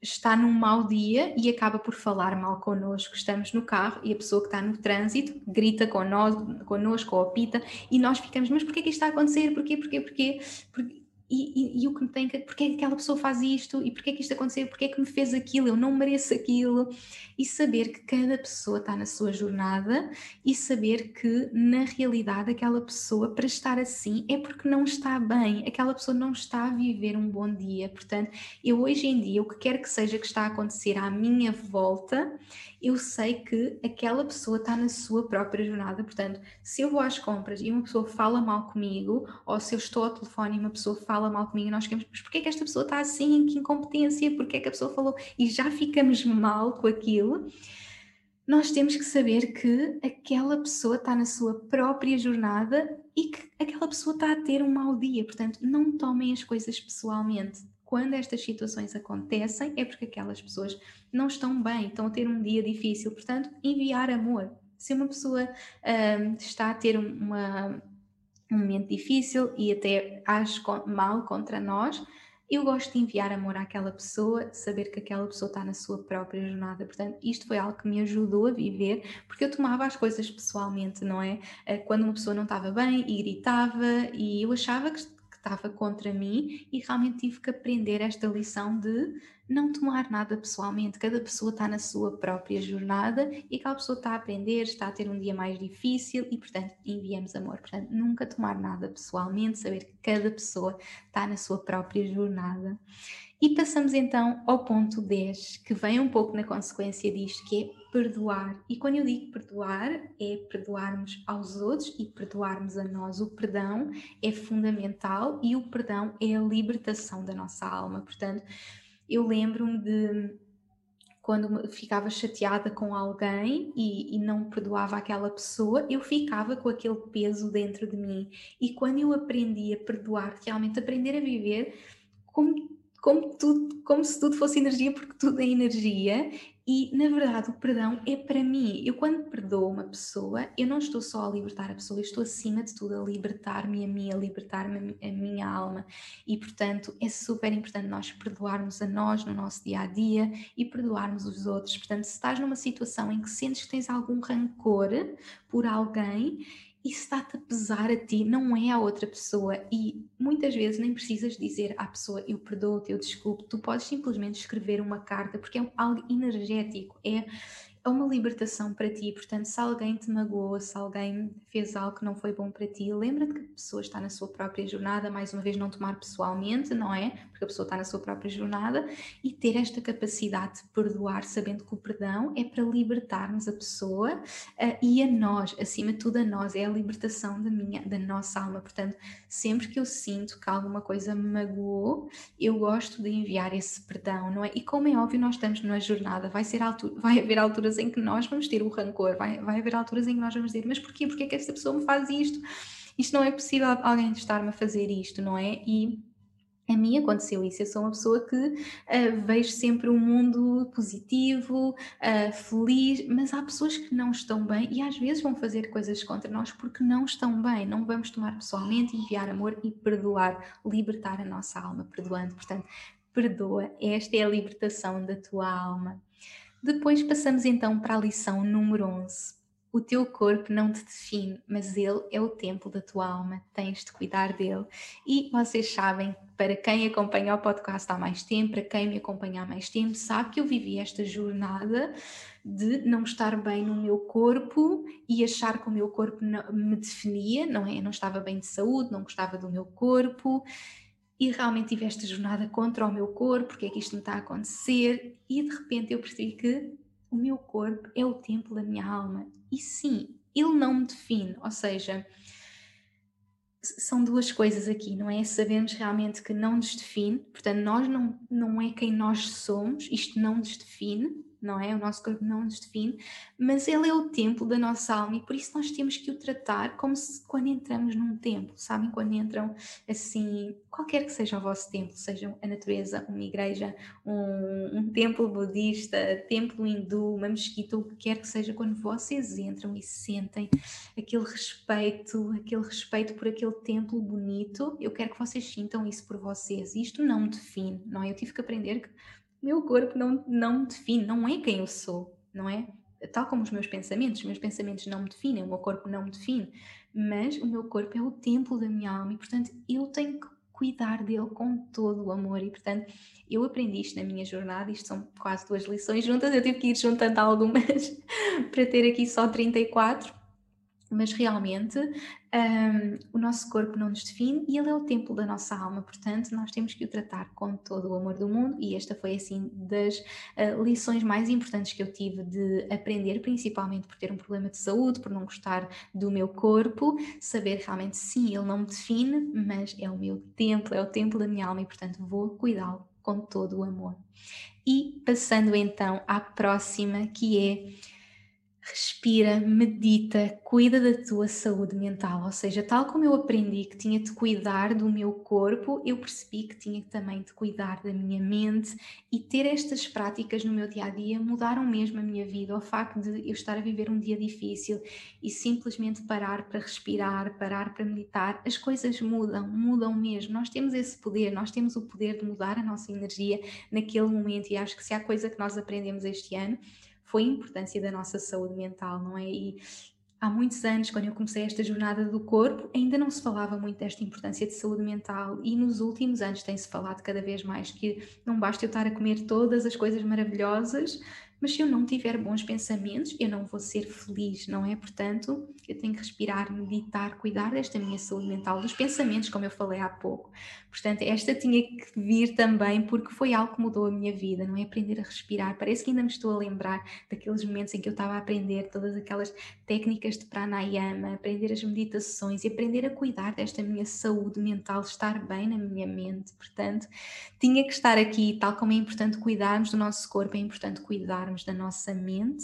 está num mau dia e acaba por falar mal connosco. Estamos no carro e a pessoa que está no trânsito grita connosco, connosco ou apita e nós ficamos, mas porquê que isto está a acontecer? Porquê, porquê, porquê? porquê? E, e, e, o que me tem que. Porquê é que aquela pessoa faz isto? E porquê é que isto aconteceu? Porquê é que me fez aquilo? Eu não mereço aquilo. E saber que cada pessoa está na sua jornada e saber que, na realidade, aquela pessoa, para estar assim, é porque não está bem. Aquela pessoa não está a viver um bom dia. Portanto, eu hoje em dia, o que quer que seja que está a acontecer à minha volta, eu sei que aquela pessoa está na sua própria jornada. Portanto, se eu vou às compras e uma pessoa fala mal comigo, ou se eu estou ao telefone e uma pessoa fala mal comigo, nós ficamos, mas porquê é que esta pessoa está assim? Que incompetência? Porquê é que a pessoa falou? E já ficamos mal com aquilo. Nós temos que saber que aquela pessoa está na sua própria jornada e que aquela pessoa está a ter um mau dia. Portanto, não tomem as coisas pessoalmente quando estas situações acontecem, é porque aquelas pessoas não estão bem, estão a ter um dia difícil. Portanto, enviar amor. Se uma pessoa um, está a ter uma, um momento difícil e até age mal contra nós, eu gosto de enviar amor àquela pessoa, saber que aquela pessoa está na sua própria jornada. Portanto, isto foi algo que me ajudou a viver, porque eu tomava as coisas pessoalmente, não é? Eh, quando uma pessoa não estava bem e gritava, e eu achava que estava contra mim e realmente tive que aprender esta lição de não tomar nada pessoalmente. Cada pessoa está na sua própria jornada e aquela pessoa está a aprender, está a ter um dia mais difícil e, portanto, enviamos amor. Portanto, nunca tomar nada pessoalmente, saber que cada pessoa está na sua própria jornada. E passamos então ao ponto 10, que vem um pouco na consequência disto, que é perdoar. E quando eu digo perdoar, é perdoarmos aos outros e perdoarmos a nós. O perdão é fundamental e o perdão é a libertação da nossa alma. Portanto, eu lembro-me de quando ficava chateada com alguém e, e, não perdoava aquela pessoa, eu ficava com aquele peso dentro de mim. E quando eu aprendi a perdoar, realmente aprender a viver como como, tudo, como se tudo fosse energia, porque tudo é energia, e na verdade o perdão é para mim. Eu, quando perdoo uma pessoa, eu não estou só a libertar a pessoa, eu estou acima de tudo a libertar-me a mim, a libertar-me a minha alma. E portanto é super importante nós perdoarmos a nós no nosso dia a dia e perdoarmos os outros. Portanto, se estás numa situação em que sentes que tens algum rancor por alguém, está-te a pesar a ti, não é a outra pessoa. E muitas vezes nem precisas dizer à pessoa eu perdoo-te, eu desculpo. Tu podes simplesmente escrever uma carta, porque é algo energético, é, é uma libertação para ti. Portanto, se alguém te magoou, se alguém fez algo que não foi bom para ti, lembra-te que a pessoa está na sua própria jornada, mais uma vez, não tomar pessoalmente, não é? Porque a pessoa está na sua própria jornada e ter esta capacidade de perdoar, sabendo que o perdão é para libertarmos a pessoa uh, e a nós, acima de tudo a nós, é a libertação da, minha, da nossa alma. Portanto, sempre que eu sinto que alguma coisa me magoou, eu gosto de enviar esse perdão, não é? E como é óbvio, nós estamos numa jornada, vai, ser altura, vai haver alturas alturas em que nós vamos ter o rancor, vai, vai haver alturas em que nós vamos dizer, mas porquê? Porquê é que esta pessoa me faz isto? Isto não é possível alguém estar-me a fazer isto, não é? E a mim aconteceu isso. Eu sou uma pessoa que uh, vejo sempre um mundo positivo, uh, feliz, mas há pessoas que não estão bem e às vezes vão fazer coisas contra nós porque não estão bem. Não vamos tomar pessoalmente, enviar amor e perdoar, libertar a nossa alma, perdoando. Portanto, perdoa. Esta é a libertação da tua alma. Depois passamos então para a lição número 11. O teu corpo não te define, mas ele é o templo da tua alma, tens de cuidar dele. E vocês sabem, para quem acompanha o podcast há mais tempo, para quem me acompanha há mais tempo, sabe que eu vivi esta jornada de não estar bem no meu corpo e achar que o meu corpo me definia, não é? Eu não estava bem de saúde, não gostava do meu corpo e realmente tive esta jornada contra o meu corpo, porque é que isto me está a acontecer, e de repente eu percebi que o meu corpo é o templo da minha alma. E sim, ele não me define, ou seja, são duas coisas aqui, não é? Sabemos realmente que não nos define, portanto, nós não, não é quem nós somos, isto não nos define, não é? O nosso corpo não nos define, mas ele é o templo da nossa alma e por isso nós temos que o tratar como se quando entramos num templo, sabem? Quando entram assim, qualquer que seja o vosso templo, seja a natureza, uma igreja, um, um templo budista, templo hindu, uma mesquita, o que quer que seja, quando vocês entram e sentem aquele respeito, aquele respeito por aquele templo bonito, eu quero que vocês sintam isso por vocês. Isto não me define, não é? Eu tive que aprender que meu corpo não, não me define, não é quem eu sou, não é? Tal como os meus pensamentos, os meus pensamentos não me definem, o meu corpo não me define, mas o meu corpo é o templo da minha alma e, portanto, eu tenho que cuidar dele com todo o amor e, portanto, eu aprendi isto na minha jornada, isto são quase duas lições juntas, eu tive que ir juntando algumas para ter aqui só 34 mas realmente um, o nosso corpo não nos define e ele é o templo da nossa alma, portanto, nós temos que o tratar com todo o amor do mundo. E esta foi, assim, das uh, lições mais importantes que eu tive de aprender, principalmente por ter um problema de saúde, por não gostar do meu corpo, saber realmente sim, ele não me define, mas é o meu templo, é o templo da minha alma e, portanto, vou cuidá-lo com todo o amor. E passando então à próxima, que é respira, medita, cuida da tua saúde mental. Ou seja, tal como eu aprendi que tinha de cuidar do meu corpo, eu percebi que tinha também de cuidar da minha mente e ter estas práticas no meu dia a dia mudaram mesmo a minha vida. O facto de eu estar a viver um dia difícil e simplesmente parar para respirar, parar para meditar, as coisas mudam, mudam mesmo. Nós temos esse poder, nós temos o poder de mudar a nossa energia naquele momento e acho que se há coisa que nós aprendemos este ano foi a importância da nossa saúde mental, não é? E há muitos anos, quando eu comecei esta jornada do corpo, ainda não se falava muito desta importância de saúde mental e nos últimos anos tem-se falado cada vez mais que não basta eu estar a comer todas as coisas maravilhosas, mas se eu não tiver bons pensamentos, eu não vou ser feliz, não é? Portanto, eu tenho que respirar, meditar, cuidar desta minha saúde mental, dos pensamentos, como eu falei há pouco. Portanto, esta tinha que vir também porque foi algo que mudou a minha vida, não é? Aprender a respirar. Parece que ainda me estou a lembrar daqueles momentos em que eu estava a aprender todas aquelas técnicas de pranayama, aprender as meditações e aprender a cuidar desta minha saúde mental, estar bem na minha mente. Portanto, tinha que estar aqui, tal como é importante cuidarmos do nosso corpo, é importante cuidarmos da nossa mente,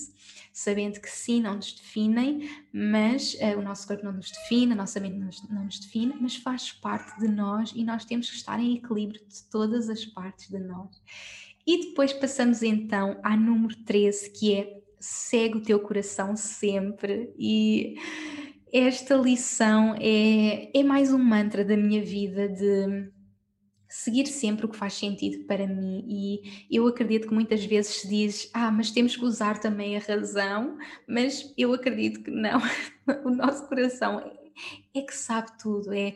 sabendo que sim, não nos definem, mas uh, o nosso corpo não nos define, a nossa mente não nos, não nos define, mas faz parte de nós e nós temos que estar em equilíbrio de todas as partes de nós. E depois passamos então à número 13, que é segue o teu coração sempre e esta lição é, é mais um mantra da minha vida de seguir sempre o que faz sentido para mim. E eu acredito que muitas vezes se diz ah, mas temos que usar também a razão, mas eu acredito que não, o nosso coração é que sabe tudo, é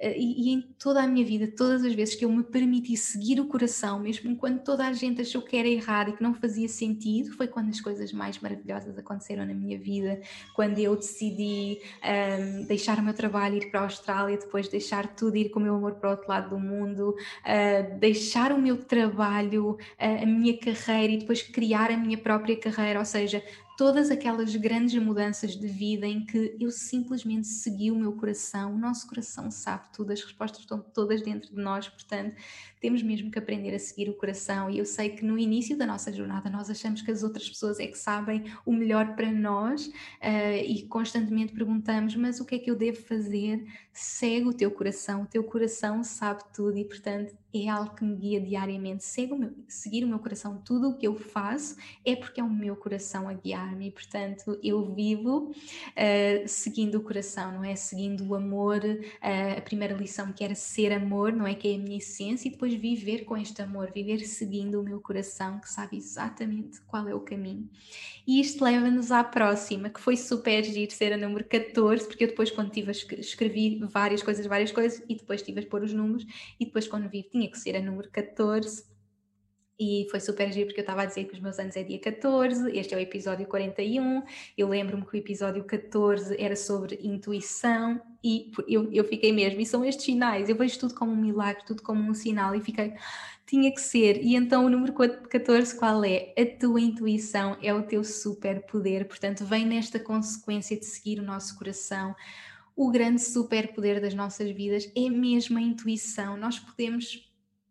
e, e, em toda a minha vida, todas as vezes que eu me permiti seguir o coração, mesmo quando toda a gente achou que era errado e que não fazia sentido, foi quando as coisas mais maravilhosas aconteceram na minha vida. Quando eu decidi um, ehm, deixar o meu trabalho, ir para a Austrália, depois deixar tudo, ir com o meu amor para o outro lado do mundo, uh, deixar o meu trabalho, uh, a minha carreira e depois criar a minha própria carreira, ou seja, todas aquelas grandes mudanças de vida em que eu simplesmente segui o meu coração, o nosso coração sabe tudo, as respostas estão todas dentro de nós, portanto, temos mesmo que aprender a seguir o coração. E eu sei que no início da nossa jornada nós achamos que as outras pessoas é que sabem o melhor para nós uh, e constantemente perguntamos: mas o que é que eu devo fazer? Segue o teu coração, o teu coração sabe tudo e, portanto, é algo que me guia diariamente. O meu, seguir o meu coração, tudo o que eu faço é porque é o meu coração a guiar-me, portanto eu vivo uh, seguindo o coração, não é? Seguindo o amor, uh, a primeira lição que era ser amor, não é? Que é a minha essência, e depois viver com este amor, viver seguindo o meu coração, que sabe exatamente qual é o caminho. E isto leva-nos à próxima, que foi super giro ser a número 14, porque eu depois, quando tive escrever várias coisas, várias coisas, e depois tive a pôr os números, e depois, quando vi, tinha que ser a número 14. E foi super giro porque eu estava a dizer que os meus anos é dia 14, este é o episódio 41. Eu lembro-me que o episódio 14 era sobre intuição e eu, eu fiquei mesmo. E são estes sinais, eu vejo tudo como um milagre, tudo como um sinal e fiquei, tinha que ser. E então o número 14 qual é? A tua intuição é o teu superpoder, portanto, vem nesta consequência de seguir o nosso coração. O grande superpoder das nossas vidas é mesmo a intuição. Nós podemos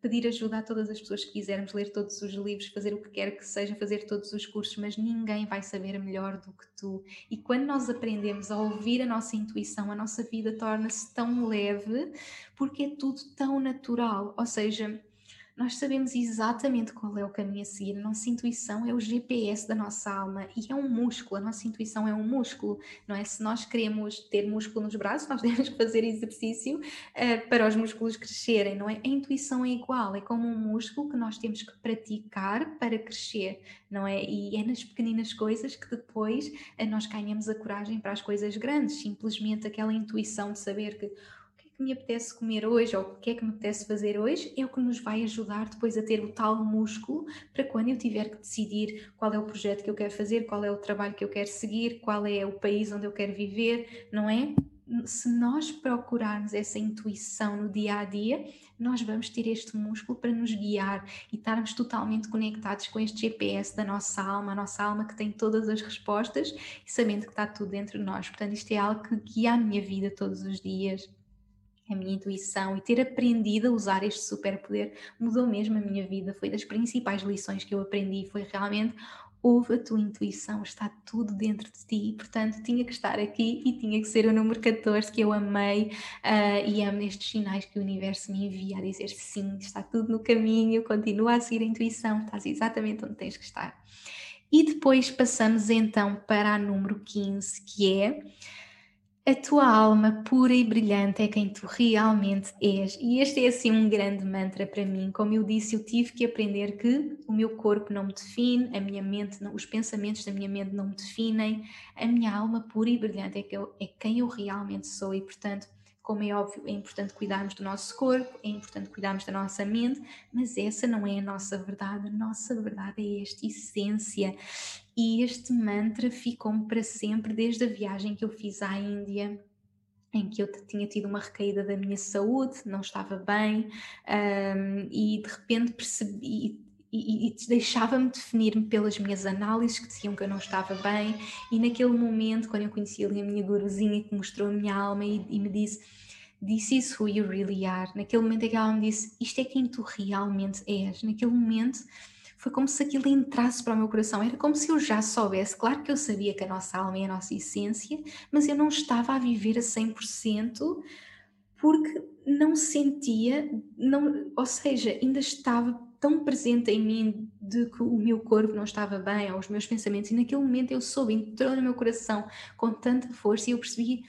pedir ajuda a todas as pessoas que quisermos, ler todos os livros, fazer o que quer que seja, fazer todos os cursos, mas ninguém vai saber melhor do que tu. E quando nós aprendemos a ouvir a nossa intuição, a nossa vida torna-se tão leve porque é tudo tão natural. Ou seja, nós sabemos exatamente qual é o caminho a seguir. A nossa intuição é o GPS da nossa alma e é um músculo. A nossa intuição é um músculo, não é? Se nós queremos ter músculo nos braços, nós temos que fazer exercício uh, para os músculos crescerem, não é? A intuição é igual, é como um músculo que nós temos que praticar para crescer, não é? E é nas pequeninas coisas que depois uh, nós ganhamos a coragem para as coisas grandes. Simplesmente aquela intuição de saber que que me apetece comer hoje ou o que é que me apetece fazer hoje é o que nos vai ajudar depois a ter o tal músculo para quando eu tiver que decidir qual é o projeto que eu quero fazer, qual é o trabalho que eu quero seguir, qual é o país onde eu quero viver, não é? Se nós procurarmos essa intuição no dia a dia, nós vamos ter este músculo para nos guiar e estarmos totalmente conectados com este GPS da nossa alma, a nossa alma que tem todas as respostas e sabendo que está tudo dentro de nós. Portanto, isto é algo que guia a minha vida todos os dias a minha intuição e ter aprendido a usar este superpoder mudou mesmo a minha vida. Foi das principais lições que eu aprendi. Foi realmente ouve a tua intuição, está tudo dentro de ti, portanto tinha que estar aqui e tinha que ser o número 14 que eu amei uh, e amo estes sinais que o universo me envia a dizer sim, está tudo no caminho, continua a seguir a intuição, estás exatamente onde tens que estar. E depois passamos então para a número 15, que é a tua alma pura e brilhante é quem tu realmente és. E este é assim um grande mantra para mim. Como eu disse, eu tive que aprender que o meu corpo não me define, a minha mente, não, os pensamentos da minha mente não me definem. A minha alma pura e brilhante é, que eu, é quem eu realmente sou e, portanto, como é óbvio, é importante cuidarmos do nosso corpo, é importante cuidarmos da nossa mente, mas essa não é a nossa verdade. A nossa verdade é esta essência. E este mantra ficou-me para sempre desde a viagem que eu fiz à Índia em que eu tinha tido uma recaída da minha saúde, não estava bem, um, e de repente percebi, e, e deixava-me definir-me pelas minhas análises que diziam que eu não estava bem, e naquele momento, quando eu conheci ali a minha guruzinha que mostrou a minha alma e, e me disse This is who you really are. Naquele momento é que ela me disse: Isto é quem tu realmente és. Naquele momento foi como se aquilo entrasse para o meu coração. Era como se eu já soubesse. Claro que eu sabia que a nossa alma é a nossa essência, mas eu não estava a viver a 100% porque não sentia, não, ou seja, ainda estava tão presente em mim de que o meu corpo não estava bem, os meus pensamentos, e naquele momento eu soube, entrou no meu coração com tanta força e eu percebi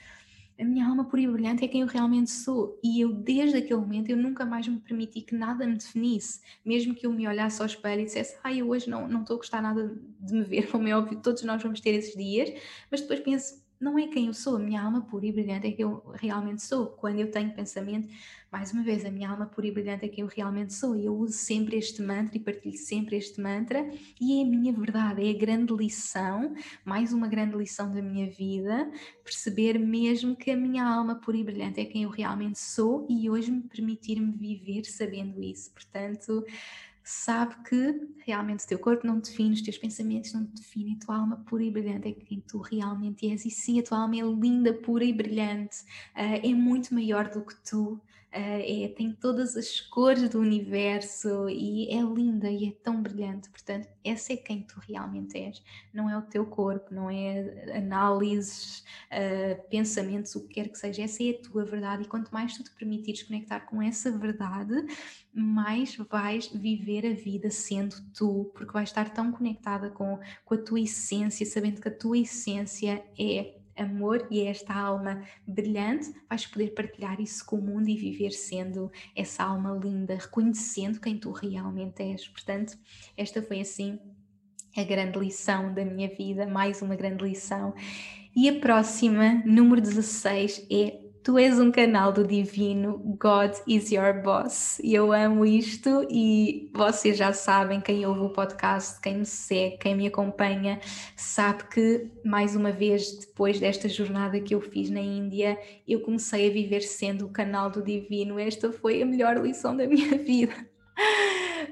a minha alma pura e brilhante é quem eu realmente sou. E eu, desde aquele momento, eu nunca mais me permiti que nada me definisse. Mesmo que eu me olhasse ao espelho e dissesse, ai, ah, eu hoje não, não estou a gostar nada de me ver, como é óbvio, todos nós vamos ter esses dias, mas depois penso, não é quem eu sou, a minha alma pura e brilhante é quem eu realmente sou. Quando eu tenho pensamento, mais uma vez, a minha alma pura e brilhante é quem eu realmente sou. E eu uso sempre este mantra e partilho sempre este mantra, e é a minha verdade, é a grande lição, mais uma grande lição da minha vida, perceber mesmo que a minha alma pura e brilhante é quem eu realmente sou e hoje me permitir-me viver sabendo isso. Portanto, sabe que realmente o teu corpo não te define, os teus pensamentos não te definem, a tua alma pura e brilhante é quem tu realmente és. E sim, a tua alma é linda, pura e brilhante, uh, é muito maior do que tu. Uh, é, tem todas as cores do universo e é linda e é tão brilhante. Portanto, essa é quem tu realmente és. Não é o teu corpo, não é análises, uh, pensamentos, o que quer que seja. Essa é a tua verdade. E quanto mais tu te permitires conectar com essa verdade, mais vais viver a vida sendo tu, porque vais estar tão conectada com, com a tua essência, sabendo que a tua essência é amor e é esta alma brilhante, vais poder partilhar isso com o mundo e viver sendo essa alma linda, reconhecendo quem tu realmente és. Portanto, esta foi assim a grande lição da minha vida, mais uma grande lição. E a próxima, número 16, é Tu és um canal do divino, God is your boss. E eu amo isto e vocês já sabem, quem ouve o podcast, quem me segue, quem me acompanha, sabe que, mais uma vez, depois desta jornada que eu fiz na Índia, eu comecei a viver sendo o canal do divino. Esta foi a melhor lição da minha vida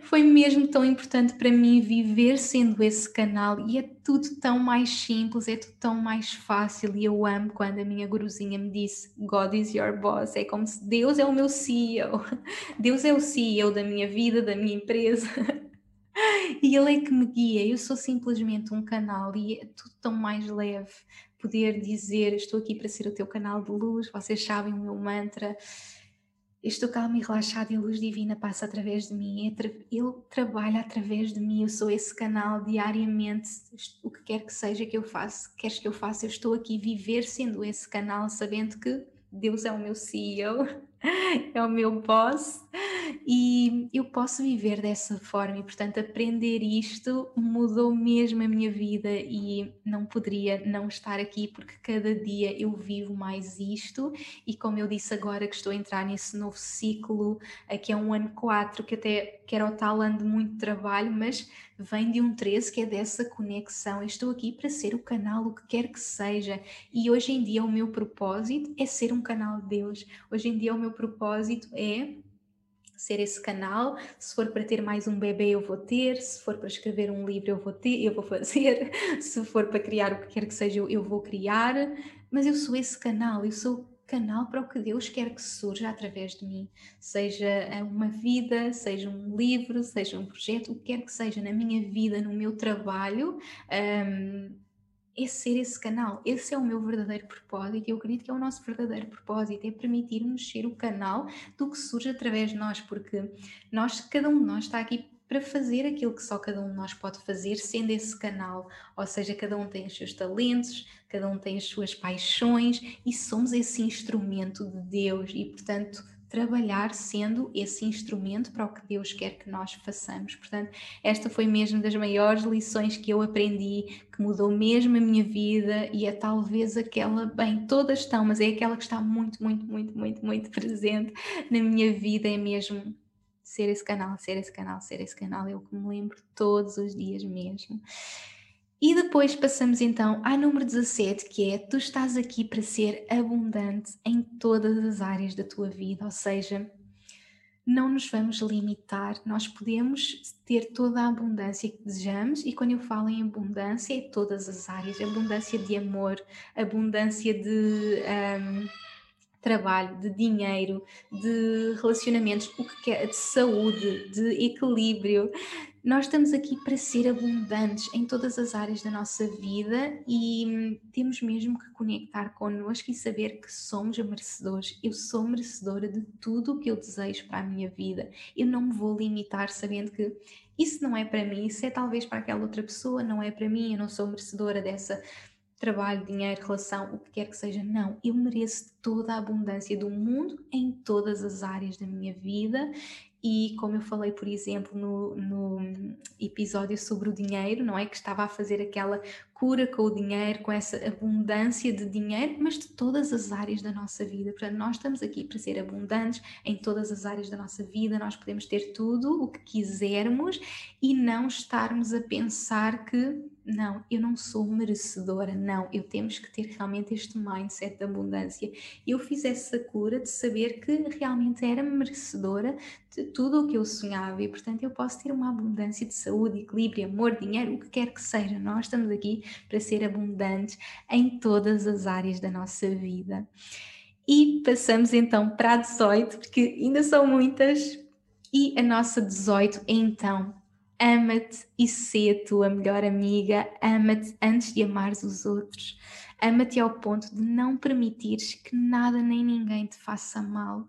Foi mesmo tão importante para mim viver sendo esse canal e é tudo tão mais simples, é tudo tão mais fácil e eu amo quando a minha guruzinha me disse God is your boss, é como se Deus é o meu CEO, Deus é o CEO da minha vida, da minha empresa e Ele é que me guia, eu sou simplesmente um canal e é tudo tão mais leve poder dizer estou aqui para ser o teu canal de luz, vocês sabem o meu mantra estou calmo e relaxado e a luz divina passa através de mim, ele trabalha através de mim, eu sou esse canal diariamente, o que quer que seja que eu faça, queres que eu faça, eu estou aqui viver sendo esse canal, sabendo que Deus é o meu CEO, é o meu boss e eu posso viver dessa forma e portanto aprender isto mudou mesmo a minha vida e não poderia não estar aqui porque cada dia eu vivo mais isto e como eu disse agora que estou a entrar nesse novo ciclo, aqui é um ano 4 que até que era o tal ano de muito trabalho, mas vem de um 13 que é dessa conexão. Eu estou aqui para ser o canal, o que quer que seja. E hoje em dia o meu propósito é ser um canal de Deus. Hoje em dia o meu propósito é ser esse canal. Se for para ter mais um bebê, eu vou ter. Se for para escrever um livro, eu vou ter, eu vou fazer. Se for para criar o que quer que seja, eu vou criar. Mas eu sou esse canal, eu sou canal para o que Deus quer que surja através de mim. Seja uma vida, seja um livro, seja um projeto, o que quer que seja na minha vida, no meu trabalho. Um, é ser esse canal. Esse é o meu verdadeiro propósito e eu acredito que é o nosso verdadeiro propósito, é permitirmos ser o canal do que surge através de nós, porque nós, cada um de nós está aqui para fazer aquilo que só cada um de nós pode fazer, sendo esse canal. Ou seja, cada um tem os seus talentos, cada um tem as suas paixões e somos esse instrumento de Deus e, portanto, trabalhar sendo esse instrumento para o que Deus quer que nós façamos. Portanto, esta foi mesmo das maiores lições que eu aprendi, que mudou mesmo a minha vida e é talvez aquela, bem, todas estão, mas é aquela que está muito, muito, muito, muito, muito presente na minha vida, é mesmo ser esse canal, ser esse canal, ser esse canal, é o que me lembro todos os dias mesmo. E depois passamos então ao número 17, que é tu estás aqui para ser abundante em todas as áreas da tua vida, ou seja, não nos vamos limitar, nós podemos ter toda a abundância que desejamos, e quando eu falo em abundância, é todas as áreas: abundância de amor, abundância de. Um, trabalho, de dinheiro, de relacionamentos, o que quer, de saúde, de equilíbrio, nós estamos aqui para ser abundantes em todas as áreas da nossa vida e hum, temos mesmo que conectar connosco e saber que somos merecedores. Eu sou merecedora de tudo o que eu desejo para a minha vida. Eu não me vou limitar sabendo que isso não é para mim, isso é talvez para aquela outra pessoa, não é para mim, eu não sou merecedora dessa trabalho, dinheiro, relação, o que quer que seja. Não, eu mereço toda a abundância do mundo em todas as áreas da minha vida e como eu falei, por exemplo, no, no, episódio sobre o dinheiro, não é? Que estava a fazer aquela cura com o dinheiro, com essa abundância de dinheiro, mas de todas as áreas da nossa vida. Portanto, nós estamos aqui para ser abundantes em todas as áreas da nossa vida, nós podemos ter tudo o que quisermos e não estarmos a pensar que não, eu não sou merecedora, não, eu temos que ter realmente este mindset de abundância. Eu fiz essa cura de saber que realmente era merecedora de tudo o que eu sonhava e, portanto, eu posso ter uma abundância de saúde, equilíbrio, amor, dinheiro, o que quer que seja. Nós estamos aqui para ser abundantes em todas as áreas da nossa vida. E passamos então para a 18, porque ainda são muitas, e a nossa 18 é então Ama-te e sê a tua melhor amiga, ama-te antes de amares os outros. Ama-te ao ponto de não permitires que nada nem ninguém te faça mal.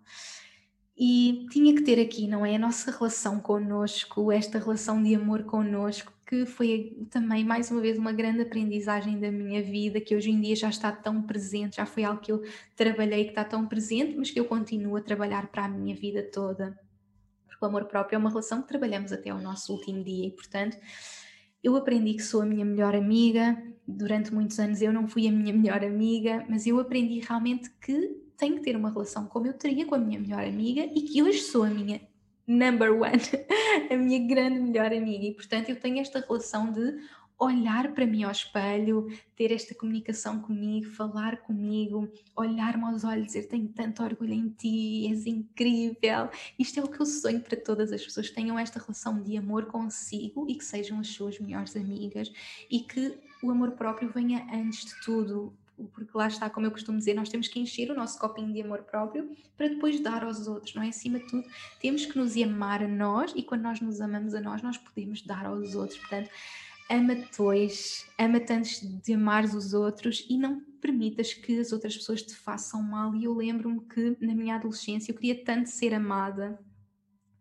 E tinha que ter aqui, não é? A nossa relação connosco, esta relação de amor connosco, que foi também, mais uma vez, uma grande aprendizagem da minha vida, que hoje em dia já está tão presente, já foi algo que eu trabalhei que está tão presente, mas que eu continuo a trabalhar para a minha vida toda porque o amor próprio é uma relação que trabalhamos até o nosso último dia e, portanto, eu aprendi que sou a minha melhor amiga. Durante muitos anos eu não fui a minha melhor amiga, mas eu aprendi realmente que tenho que ter uma relação como eu teria com a minha melhor amiga e que hoje sou a minha number one, a minha grande melhor amiga. E portanto eu tenho esta relação de olhar para mim ao espelho, ter esta comunicação comigo, falar comigo, olhar-me aos olhos, dizer tenho tanto orgulho em ti, és incrível. Isto é o que eu sonho para todas as pessoas, tenham esta relação de amor consigo e que sejam as suas melhores amigas e que o amor próprio venha antes de tudo porque lá está, como eu costumo dizer, nós temos que encher o nosso copinho de amor próprio para depois dar aos outros, não é? Acima de tudo, temos que nos amar a nós e quando nós nos amamos a nós, nós podemos dar aos outros. Portanto, ama-te ama-te antes de amares os outros e não permitas que as outras pessoas te façam mal. E eu lembro-me que na minha adolescência eu queria tanto ser amada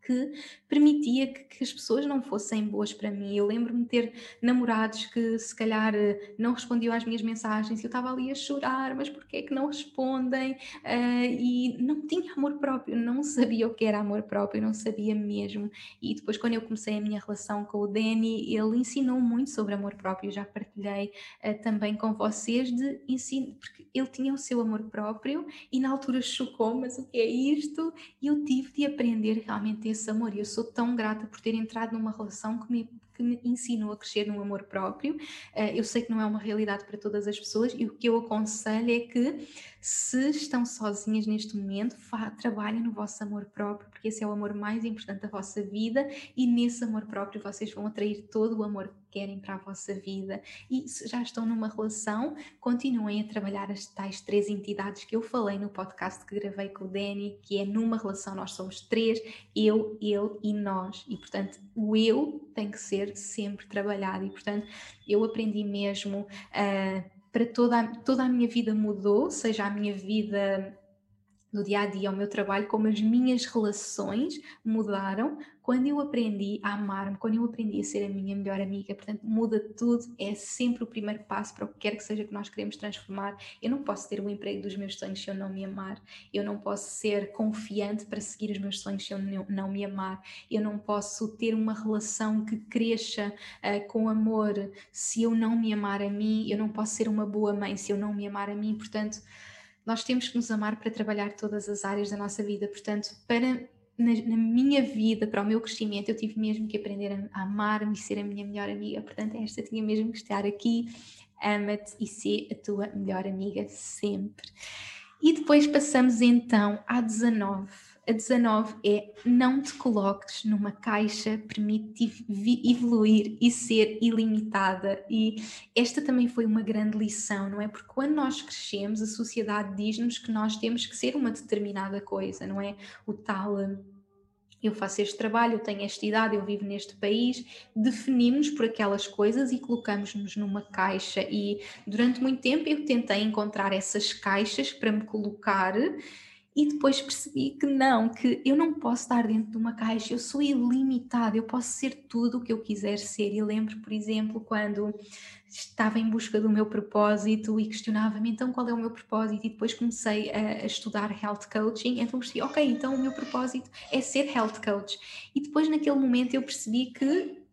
que permitia que, que, as pessoas não fossem boas para mim. Eu lembro-me de ter namorados que se calhar eh, não respondiam às minhas mensagens e eu estava ali a chorar, mas porquê é que não respondem? Uh, e não tinha amor próprio, não sabia o que era amor próprio, não sabia mesmo. E depois, quando eu comecei a minha relação com o Danny, ele ensinou muito sobre amor próprio, já partilhei uh, também com vocês de ensino, porque ele tinha o seu amor próprio e na altura chocou, mas o que é isto? E eu tive de aprender realmente amor. E eu sou tão grata por ter entrado numa relação que me, que me ensinou a crescer no amor próprio. Uh, eu sei que não é uma realidade para todas as pessoas e o que eu aconselho é que, se estão sozinhas neste momento, trabalhem no vosso amor próprio, porque esse é o amor mais importante da vossa vida e nesse amor próprio vocês vão atrair todo o amor que querem para a vossa vida. E se já estão numa relação, continuem a trabalhar as tais três entidades que eu falei no podcast que gravei com o Danny, que é numa relação nós somos três, eu, ele e nós. E portanto, o eu tem que ser ser sempre trabalhado e, portanto, eu aprendi mesmo uh, para toda a, toda a minha vida mudou, seja a minha vida no dia a dia, ao meu trabalho, como as minhas relações mudaram quando eu aprendi a amar-me, quando eu aprendi a ser a minha melhor amiga. Portanto, muda tudo, é sempre o primeiro passo para o que quer que seja que nós queremos transformar. Eu não posso ter o emprego dos meus sonhos se eu não me amar, eu não posso ser confiante para seguir os meus sonhos se eu não, me amar, eu não posso ter uma relação que cresça uh, com amor se eu não me amar a mim, eu não posso ser uma boa mãe se eu não me amar a mim. Portanto, nós temos que nos amar para trabalhar todas as áreas da nossa vida. Portanto, para na, na minha vida, para o meu crescimento, eu tive mesmo que aprender a, a amar-me e ser a minha melhor amiga. Portanto, esta tinha mesmo que estar aqui. Ama-te e ser a tua melhor amiga sempre. E depois passamos então à 19 a 19 é não te coloques numa caixa, permite evoluir e ser ilimitada. E esta também foi uma grande lição, não é? Porque quando nós crescemos, a sociedade diz-nos que nós temos que ser uma determinada coisa, não é? O tal eu faço este trabalho, eu tenho esta idade, eu vivo neste país, definimos por aquelas coisas e colocamos-nos numa caixa. E durante muito tempo eu tentei encontrar essas caixas para me colocar e depois percebi que não, que eu não posso estar dentro de uma caixa, eu sou ilimitada, eu posso ser tudo o que eu quiser ser. E lembro, por exemplo, quando estava em busca do meu propósito e questionava-me então qual é o meu propósito e depois comecei a, a, estudar health coaching, então percebi, ok, então o meu propósito é ser health coach. E depois naquele momento eu percebi que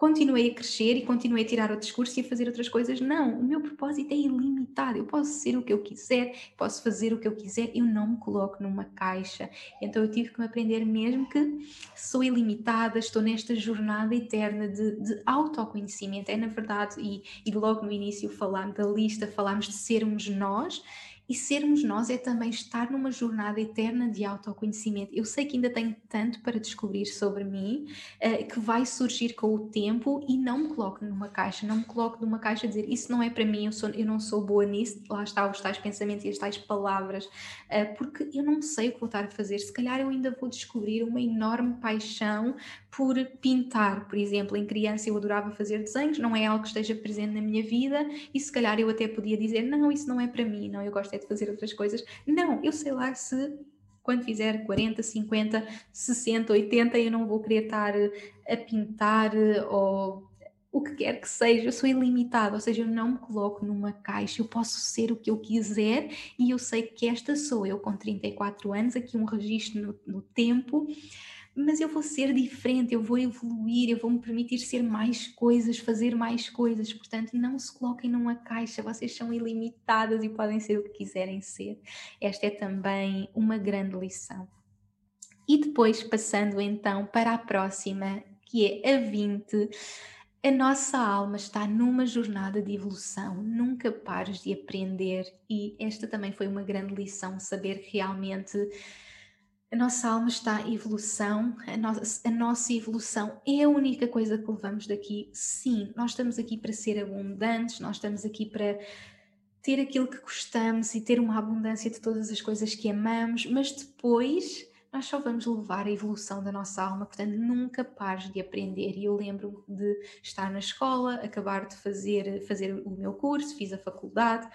continuei a crescer e continuei a tirar outros cursos e a fazer outras coisas. Não, o meu propósito é ilimitado. Eu posso ser o que eu quiser, posso fazer o que eu quiser, eu não me coloco numa caixa. Então eu tive que me aprender mesmo que sou ilimitada, estou nesta jornada eterna de, de autoconhecimento. É na verdade, e, e logo no início falámos da lista, falámos de sermos nós e sermos nós é também estar numa jornada eterna de autoconhecimento. Eu sei que ainda tenho tanto para descobrir sobre mim, uh, que vai surgir com o tempo e não me coloco numa caixa, não me coloco numa caixa a dizer isso não é para mim, eu, sou, eu não sou boa nisso, lá está os tais pensamentos e as tais palavras, uh, porque eu não sei o que vou estar a fazer. Se calhar eu ainda vou descobrir uma enorme paixão por pintar, por exemplo. Em criança eu adorava fazer desenhos, não é algo que esteja presente na minha vida e se calhar eu até podia dizer: não, isso não é para mim, não, eu gosto é de fazer outras coisas. Não, eu sei lá se quando fizer 40, 50, 60, 80, eu não vou querer estar a pintar ou o que quer que seja, eu sou ilimitada, ou seja, eu não me coloco numa caixa, eu posso ser o que eu quiser e eu sei que esta sou eu com 34 anos, aqui um registro no, no tempo mas eu vou ser diferente, eu vou evoluir, eu vou me permitir ser mais coisas, fazer mais coisas. Portanto, não se coloquem numa caixa, vocês são ilimitadas e podem ser o que quiserem ser. Esta é também uma grande lição. E depois, passando então para a próxima, que é a 20, A nossa alma está numa jornada de evolução, nunca pares de aprender, e esta também foi uma grande lição, saber realmente a nossa alma está em evolução, a nossa, a nossa evolução é a única coisa que levamos daqui. Sim, nós estamos aqui para ser abundantes, nós estamos aqui para ter aquilo que gostamos e ter uma abundância de todas as coisas que amamos, mas depois nós só vamos levar a evolução da nossa alma, portanto, nunca pares de aprender. E eu lembro de estar na escola, acabar de fazer, fazer o meu curso, fiz a faculdade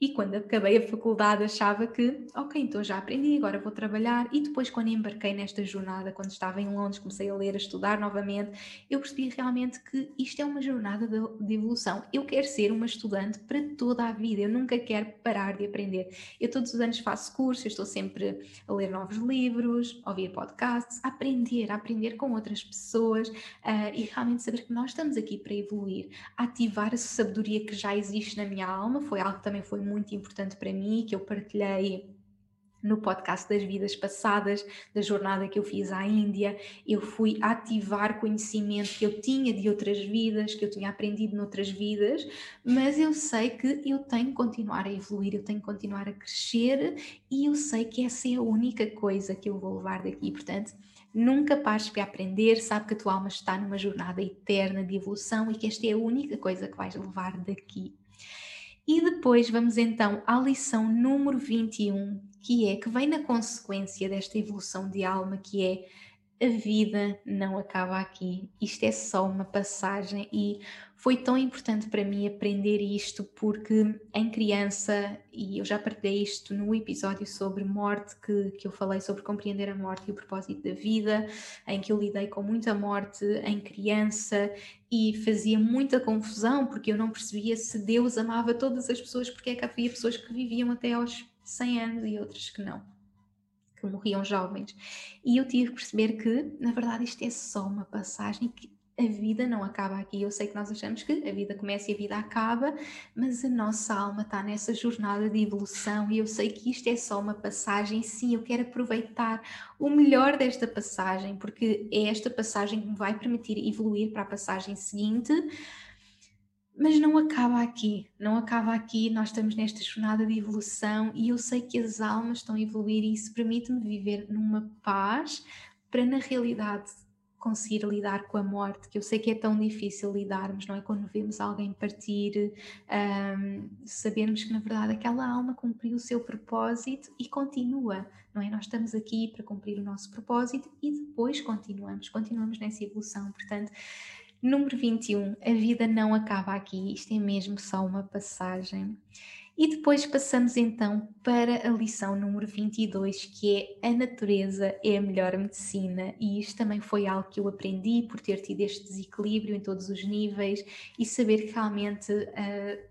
e quando acabei a faculdade achava que, ok, então já aprendi, agora vou trabalhar. E depois, quando embarquei nesta jornada, quando estava em Londres, comecei a ler, a estudar novamente, eu percebi realmente que isto é uma jornada de, de evolução. Eu quero ser uma estudante para toda a vida, eu nunca quero parar de aprender. Eu todos os anos faço cursos, estou sempre a ler novos livros, a ouvir podcasts, a aprender, a aprender com outras pessoas uh, e realmente saber que nós estamos aqui para evoluir, ativar a sabedoria que já existe na minha alma, foi algo que também foi muito importante para mim, que eu partilhei no podcast das vidas passadas, da jornada que eu fiz à Índia, eu fui ativar conhecimento que eu tinha de outras vidas, que eu tinha aprendido noutras vidas, mas eu sei que eu tenho que continuar a evoluir, eu tenho que continuar a crescer e eu sei que essa é a única coisa que eu vou levar daqui. Portanto, nunca pares para aprender, sabe que a tua alma está numa jornada eterna de evolução e que esta é a única coisa que vais levar daqui. E depois vamos então à lição número 21, que é que vem na consequência desta evolução de alma, que é a vida não acaba aqui. Isto é só uma passagem e foi tão importante para mim aprender isto porque em criança, e eu já partilhei isto no episódio sobre morte, que, que eu falei sobre compreender a morte e o propósito da vida, em que eu lidei com muita morte em criança e fazia muita confusão porque eu não percebia se Deus amava todas as pessoas, porque é que havia pessoas que viviam até aos 100 anos e outras que não que morriam jovens. E eu tive que perceber que, na verdade, isto é só uma passagem que a vida não acaba aqui. Eu sei que nós achamos que a vida começa e a vida acaba, mas a nossa alma está nessa jornada de evolução e eu sei que isto é só uma passagem. Sim, eu quero aproveitar o melhor desta passagem, porque é esta passagem que me vai permitir evoluir para a passagem seguinte mas não acaba aqui, não acaba aqui. Nós estamos nesta jornada de evolução e eu sei que as almas estão a evoluir e isso permite-me viver numa paz para, na realidade, conseguir lidar com a morte, que eu sei que é tão difícil lidarmos, não é? Quando vemos alguém partir, um, sabermos que na verdade aquela alma cumpriu o seu propósito e continua, não é? Nós estamos aqui para cumprir o nosso propósito e depois continuamos, continuamos nessa evolução. Portanto, Número 21. A vida não acaba aqui, isto é mesmo só uma passagem. E depois passamos então para a lição número 22, que é a natureza é a melhor medicina. E isto também foi algo que eu aprendi por ter tido este desequilíbrio em todos os níveis e saber que realmente uh,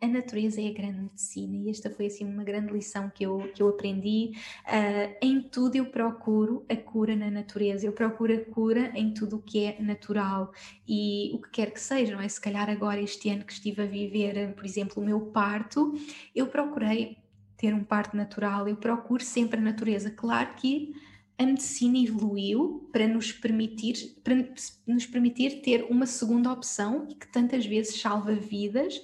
a natureza é a grande medicina e esta foi assim uma grande lição que eu, que eu aprendi. Uh, em tudo eu procuro a cura na natureza, eu procuro a cura em tudo o que é natural e o que quer que seja, não é? Se calhar agora este ano que estive a viver, por exemplo, o meu parto, eu procurei ter um parto natural, eu procuro sempre a natureza. Claro que a medicina evoluiu para nos permitir, para nos permitir ter uma segunda opção que tantas vezes salva vidas,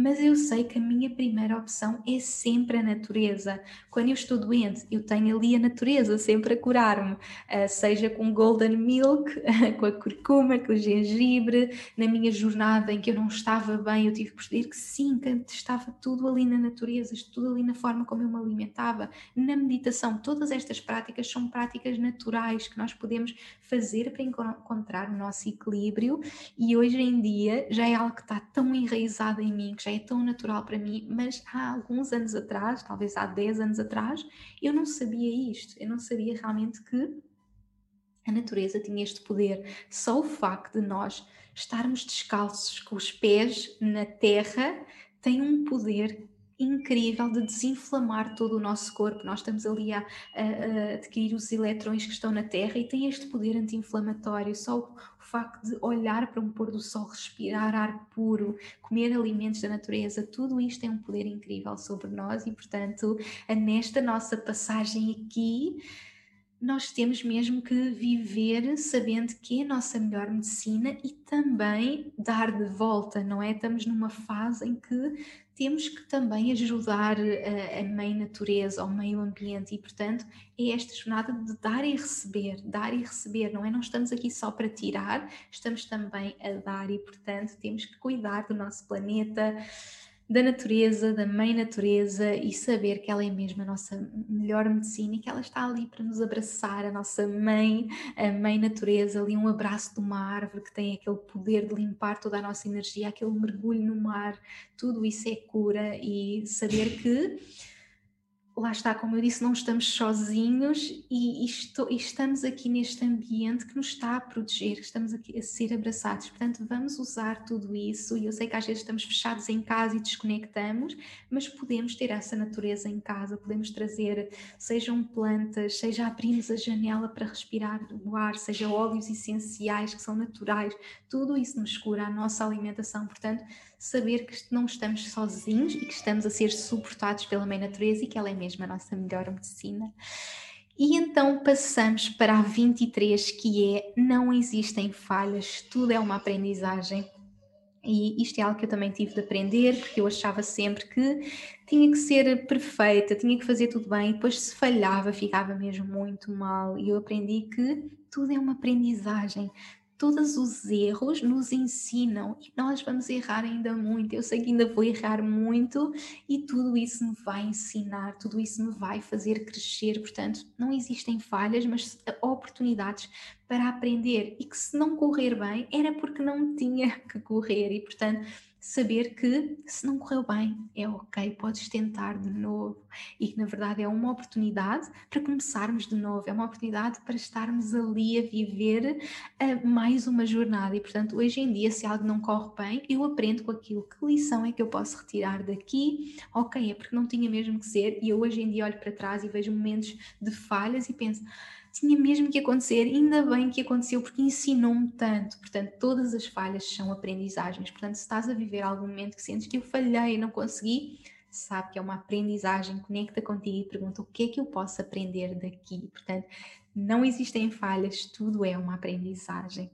mas eu sei que a minha primeira opção é sempre a natureza. Quando eu estou doente, eu tenho ali a natureza sempre a curar-me, uh, seja com golden milk, com a curcuma, com o gengibre. Na minha jornada em que eu não estava bem, eu tive que perceber que sim, que estava tudo ali na natureza, tudo ali na forma como eu me alimentava. Na meditação, todas estas práticas são práticas naturais que nós podemos fazer para encontrar o nosso equilíbrio e hoje em dia já é algo que está tão enraizado em mim, que já é tão natural para mim, mas há alguns anos atrás, talvez há 10 anos atrás, eu não sabia isto, eu não sabia realmente que a natureza tinha este poder. Só o facto de nós estarmos descalços com os pés na terra tem um poder incrível de desinflamar todo o nosso corpo. Nós estamos ali a, a, a adquirir os eletrões que estão na Terra e tem este poder anti-inflamatório. Só o facto de olhar para um pôr do sol, respirar ar puro, comer alimentos da natureza, tudo isto tem um poder incrível sobre nós e, portanto, nesta nossa passagem aqui nós temos mesmo que viver sabendo que é a nossa melhor medicina e também dar de volta, não é? Estamos numa fase em que temos que também ajudar a, a mãe natureza, ao meio ambiente, e portanto é esta jornada de dar e receber, dar e receber, não é? Não estamos aqui só para tirar, estamos também a dar, e portanto temos que cuidar do nosso planeta da natureza, da mãe natureza e saber que ela é mesmo a nossa melhor medicina e que ela está ali para nos abraçar, a nossa mãe, a mãe natureza, ali um abraço de uma árvore que tem aquele poder de limpar toda a nossa energia, aquele mergulho no mar, tudo isso é cura e saber que lá está, como eu disse, não estamos sozinhos e, estou, e, estamos aqui neste ambiente que nos está a proteger, estamos aqui a ser abraçados. Portanto, vamos usar tudo isso. E eu sei que às vezes estamos fechados em casa e desconectamos, mas podemos ter essa natureza em casa, podemos trazer, sejam plantas, seja abrirmos a janela para respirar o ar, seja óleos essenciais que são naturais, tudo isso nos cura a nossa alimentação. Portanto, saber que não estamos sozinhos e que estamos a ser suportados pela mãe natureza e que ela é mesmo a nossa melhor medicina. E então passamos para a 23, que é não existem falhas, tudo é uma aprendizagem. E isto é algo que eu também tive de aprender, porque eu achava sempre que tinha que ser perfeita, tinha que fazer tudo bem, e depois se falhava ficava mesmo muito mal. E eu aprendi que tudo é uma aprendizagem todos os erros nos ensinam e nós vamos errar ainda muito. Eu sei que ainda vou errar muito e tudo isso me vai ensinar, tudo isso me vai fazer crescer. Portanto, não existem falhas, mas oportunidades para aprender e que se não correr bem era porque não tinha que correr e, portanto, saber que se não correu bem, é ok, podes tentar de novo. E que na verdade é uma oportunidade para começarmos de novo, é uma oportunidade para estarmos ali a viver uh, mais uma jornada. E portanto hoje em dia se algo não corre bem, eu aprendo com aquilo, que lição é que eu posso retirar daqui? Ok, é porque não tinha mesmo que ser. E eu hoje em dia olho para trás e vejo momentos de falhas e penso tinha mesmo que acontecer, ainda bem que aconteceu, porque ensinou-me tanto. Portanto, todas as falhas são aprendizagens. Portanto, se estás a viver algum momento que sentes que eu falhei e não consegui, sabe que é uma aprendizagem, conecta contigo e pergunta o que é que eu posso aprender daqui. Portanto, não existem falhas, tudo é uma aprendizagem.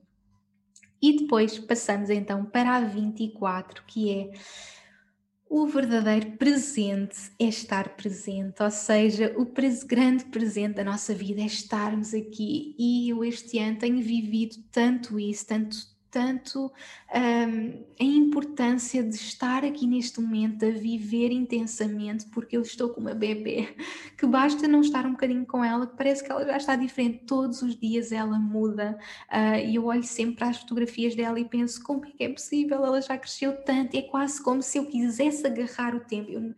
E depois passamos então para a 24, que é o verdadeiro presente é estar presente, ou seja, o grande presente da nossa vida é estarmos aqui. E eu este ano tenho vivido tanto isso, tanto tanto um, a importância de estar aqui neste momento, a viver intensamente, porque eu estou com uma bebê que basta não estar um bocadinho com ela, que parece que ela já está diferente. Todos os dias ela muda uh, e eu olho sempre para as fotografias dela e penso como é que é possível, ela já cresceu tanto, é quase como se eu quisesse agarrar o tempo. Eu,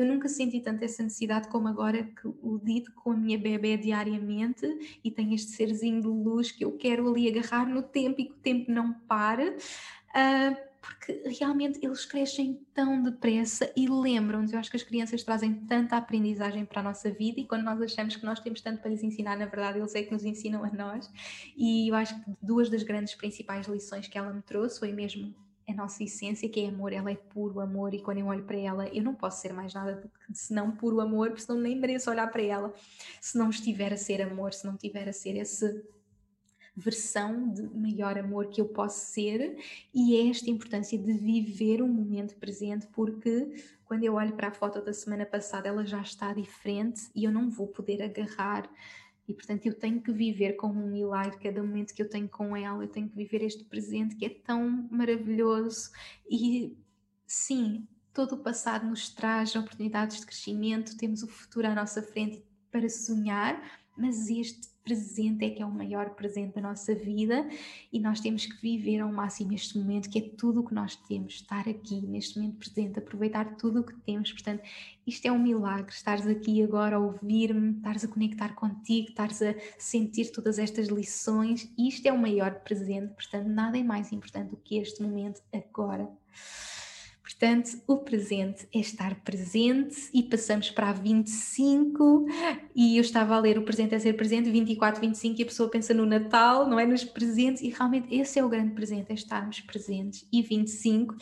eu nunca senti tanto essa necessidade como agora que o lido com a minha bebê diariamente e tenho este serzinho de luz que eu quero ali agarrar no tempo e que o tempo não pare. Uh, porque realmente eles crescem tão depressa e lembram-nos. Eu acho que as crianças trazem tanta aprendizagem para a nossa vida e quando nós achamos que nós temos tanto para lhes ensinar, na verdade, eles é que nos ensinam a nós. E eu acho que duas das grandes principais lições que ela me trouxe foi mesmo a nossa essência, que é amor, ela é puro amor, e quando eu olho para ela, eu não posso ser mais nada senão puro amor, porque senão nem mereço olhar para ela. Se não estiver a ser amor, se não estiver a ser essa versão de maior amor que eu posso ser, e é esta importância de viver o momento presente, porque quando eu olho para a foto da semana passada, ela já está diferente e eu não vou poder agarrar e portanto eu tenho que viver como um milagre cada momento que eu tenho com ela, eu tenho que viver este presente que é tão maravilhoso. E sim, todo o passado nos traz oportunidades de crescimento, temos o futuro à nossa frente para sonhar, mas este presente é que é o maior presente da nossa vida e nós temos que viver ao máximo este momento, que é tudo o que nós temos, estar aqui neste momento presente, aproveitar tudo o que temos. Portanto, isto é um milagre, estares aqui agora a ouvir-me, estares a conectar contigo, estares a sentir todas estas lições. Isto é o maior presente, portanto, nada é mais importante do que este momento agora. Portanto, o presente é estar presente e passamos para a 25 e eu estava a ler o presente é ser presente, 24, 25 e a pessoa pensa no Natal, não é? Nos presentes e realmente esse é o grande presente, é estarmos presentes. E 25,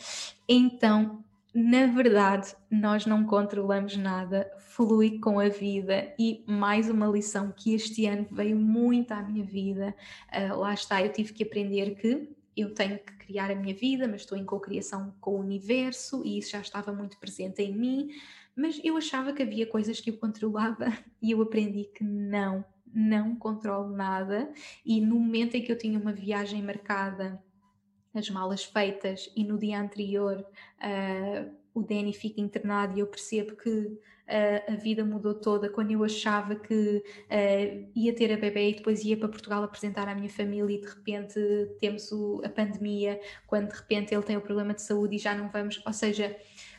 então na verdade, nós não controlamos nada, flui com a vida e mais uma lição que este ano veio muito à minha vida. Uh, lá está, eu tive que aprender que eu tenho que criar a minha vida, mas estou em cocriação com o universo e isso já estava muito presente em mim. Mas eu achava que havia coisas que eu controlava e eu aprendi que não, não controlo nada. E no momento em que eu tinha uma viagem marcada as malas feitas e no dia anterior uh, o Danny fica internado e eu percebo que uh, a vida mudou toda quando eu achava que uh, ia ter a bebê e depois ia para Portugal apresentar à minha família e de repente temos o, a pandemia, quando de repente ele tem o problema de saúde e já não vamos, ou seja,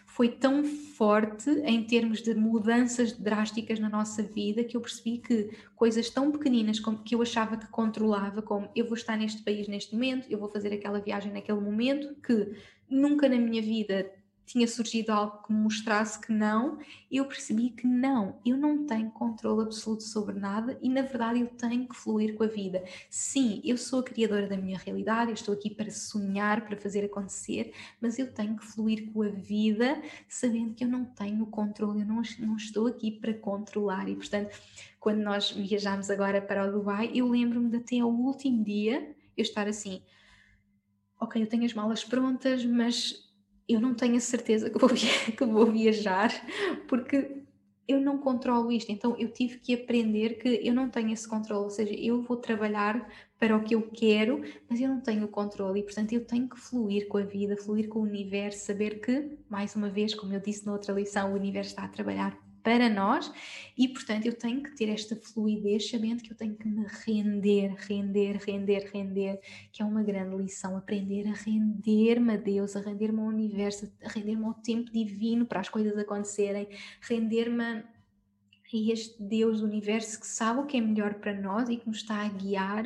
foi tão forte em termos de mudanças drásticas na nossa vida que eu percebi que coisas tão pequeninas como que eu achava que controlava, como eu vou estar neste país neste momento, eu vou fazer aquela viagem naquele momento, que nunca na minha vida tinha surgido algo que me mostrasse que não, eu percebi que não, eu não tenho controle absoluto sobre nada e na verdade eu tenho que fluir com a vida. Sim, eu sou a criadora da minha realidade, eu estou aqui para sonhar, para fazer acontecer, mas eu tenho que fluir com a vida sabendo que eu não tenho controle, eu não, não estou aqui para controlar e portanto, quando nós viajamos agora para o Dubai, eu lembro-me de até ao último dia eu estar assim, ok, eu tenho as malas prontas, mas eu não tenho a certeza que vou, que vou viajar porque eu não controlo isto. Então eu tive que aprender que eu não tenho esse controle, ou seja, eu vou trabalhar para o que eu quero, mas eu não tenho o controle. E portanto eu tenho que fluir com a vida, fluir com o universo, saber que, mais uma vez, como eu disse na outra lição, o universo está a trabalhar para nós e, portanto, eu tenho que ter esta fluidez, sabendo que eu tenho que me render, render, render, render, que é uma grande lição, aprender a render-me a Deus, a render-me ao universo, a render-me ao tempo divino para as coisas acontecerem, render-me a este Deus do universo que sabe o que é melhor para nós e que nos está a guiar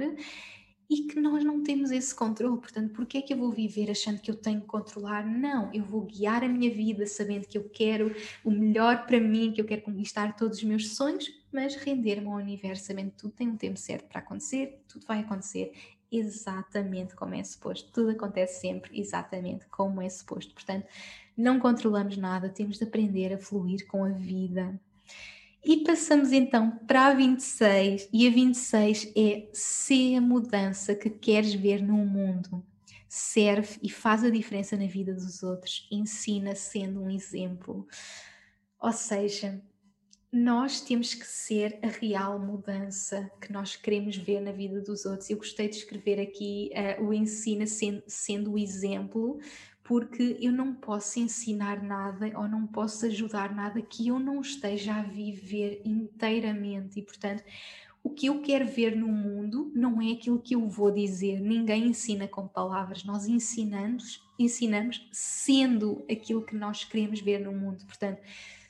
e que nós não temos esse controle. Portanto, por que é que eu vou viver achando que eu tenho que controlar? Não, eu vou guiar a minha vida sabendo que eu quero o melhor para mim, que eu quero conquistar todos os meus sonhos, mas render-me ao universo sabendo que tudo tem um tempo certo para acontecer, tudo vai acontecer exatamente como é suposto. Tudo acontece sempre exatamente como é suposto. Portanto, não controlamos nada, temos de aprender a fluir com a vida. E passamos então para a 26, e a 26 é ser a mudança que queres ver no mundo. Serve e faz a diferença na vida dos outros, ensina sendo um exemplo. Ou seja, nós temos que ser a real mudança que nós queremos ver na vida dos outros. Eu gostei de escrever aqui uh, o ensina sendo, sendo o exemplo, porque eu não posso ensinar nada ou não posso ajudar nada que eu não esteja a viver inteiramente e, portanto, o que eu quero ver no mundo não é aquilo que eu vou dizer. Ninguém ensina com palavras, nós ensinamos, ensinamos sendo aquilo que nós queremos ver no mundo. Portanto,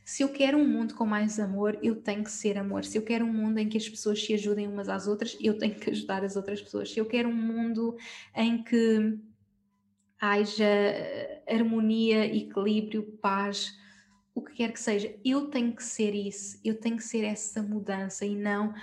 se eu quero um mundo com mais amor, eu tenho que ser amor. Se eu quero um mundo em que as pessoas se ajudem umas às outras, eu tenho que ajudar as outras pessoas. Se eu quero um mundo em que haja harmonia, equilíbrio, paz, o que quer que seja. Eu tenho que ser isso, eu tenho que ser essa mudança e não,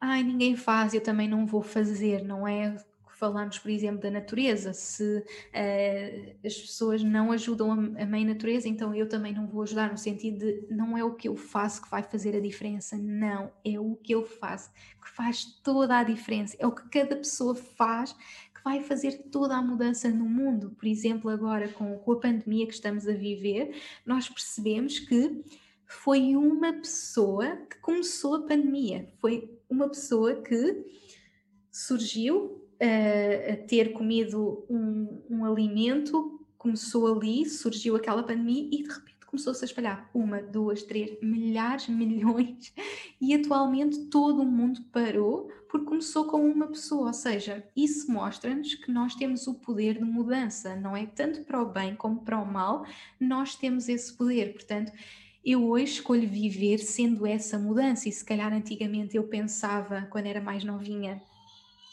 ai, ninguém faz, eu também não vou fazer, não é? Falamos, por exemplo, da natureza. Se uh, as pessoas não ajudam a, a mãe natureza, então eu também não vou ajudar, no sentido de não é o que eu faço que vai fazer a diferença, não, é o que eu faço que faz toda a diferença, é o que cada pessoa faz vai fazer toda a mudança no mundo. Por exemplo, agora com, com a pandemia que estamos a viver, nós percebemos que foi uma pessoa que começou a pandemia, foi uma pessoa que surgiu uh, a ter comido um, um alimento, começou ali, surgiu aquela pandemia e de repente começou-se a espalhar uma, duas, três, milhares, milhões, e atualmente todo o mundo parou porque começou com uma pessoa. Ou seja, isso mostra-nos que nós temos o poder de mudança, não é? Tanto para o bem como para o mal, nós temos esse poder. Portanto, eu hoje escolho viver sendo essa mudança, e se calhar antigamente eu pensava, quando era mais novinha,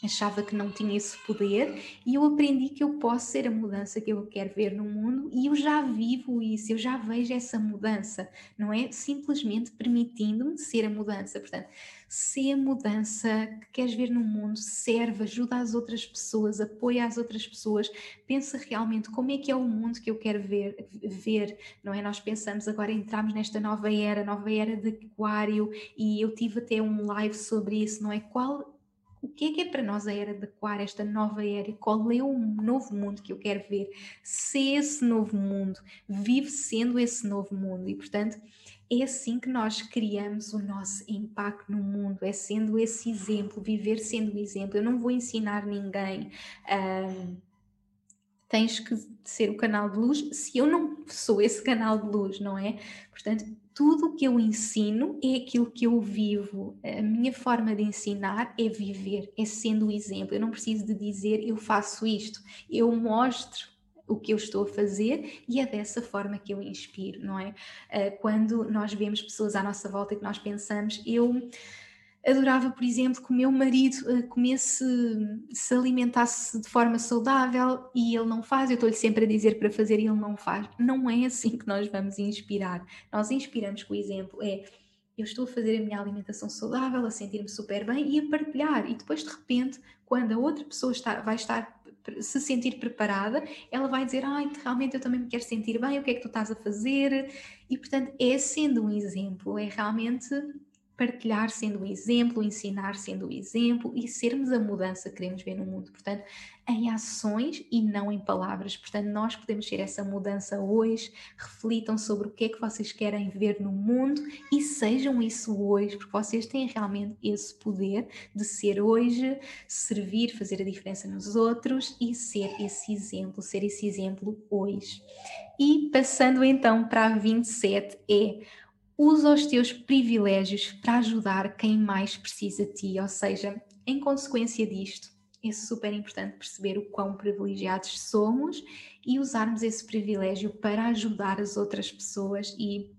achava que não tinha esse poder e eu aprendi que eu posso ser a mudança que eu quero ver no mundo e eu já vivo isso, eu já vejo essa mudança, não é simplesmente permitindo-me ser a mudança. Portanto, ser a mudança que queres ver no mundo, serve, ajuda as outras pessoas, apoia as outras pessoas, pensa realmente como é que é o mundo que eu quero ver, ver não é? Nós pensamos agora entramos nesta nova era, nova era de aquário e eu tive até um live sobre isso, não é? Qual o que é que é para nós a era de esta nova era? Qual é o novo mundo que eu quero ver? Se esse novo mundo vive sendo esse novo mundo e, portanto, é assim que nós criamos o nosso impacto no mundo, é sendo esse exemplo, viver sendo o exemplo. Eu não vou ensinar ninguém. Um, tens que ser o canal de luz se eu não sou esse canal de luz, não é? Portanto, tudo o que eu ensino é aquilo que eu vivo. A minha forma de ensinar é viver, é sendo o exemplo. Eu não preciso de dizer eu faço isto, eu mostro o que eu estou a fazer e é dessa forma que eu inspiro, não é? Ah, quando nós vemos pessoas à nossa volta que nós pensamos, eu adorava, por exemplo, que o meu marido uh, comesse, se alimentasse de forma saudável e ele não faz, eu estou-lhe sempre a dizer para fazer e ele não faz. Não é assim que nós vamos inspirar. Nós inspiramos com o exemplo, é eu estou a fazer a minha alimentação saudável, a sentir-me super bem e a partilhar. E depois, de repente, quando a outra pessoa está, vai estar se sentir preparada, ela vai dizer: Ai, realmente eu também me quero sentir bem, o que é que tu estás a fazer? E portanto, é sendo um exemplo, é realmente partilhar sendo o exemplo, ensinar sendo o exemplo e sermos a mudança que queremos ver no mundo. Portanto, em ações e não em palavras. Portanto, nós podemos ser essa mudança hoje. Reflitam sobre o que é que vocês querem ver no mundo e sejam isso hoje, porque vocês têm realmente esse poder de ser hoje, servir, fazer a diferença nos outros e ser esse exemplo, ser esse exemplo hoje. E passando então para a 27 é usa os teus privilégios para ajudar quem mais precisa de ti, ou seja, em consequência disto, é super importante perceber o quão privilegiados somos e usarmos esse privilégio para ajudar as outras pessoas e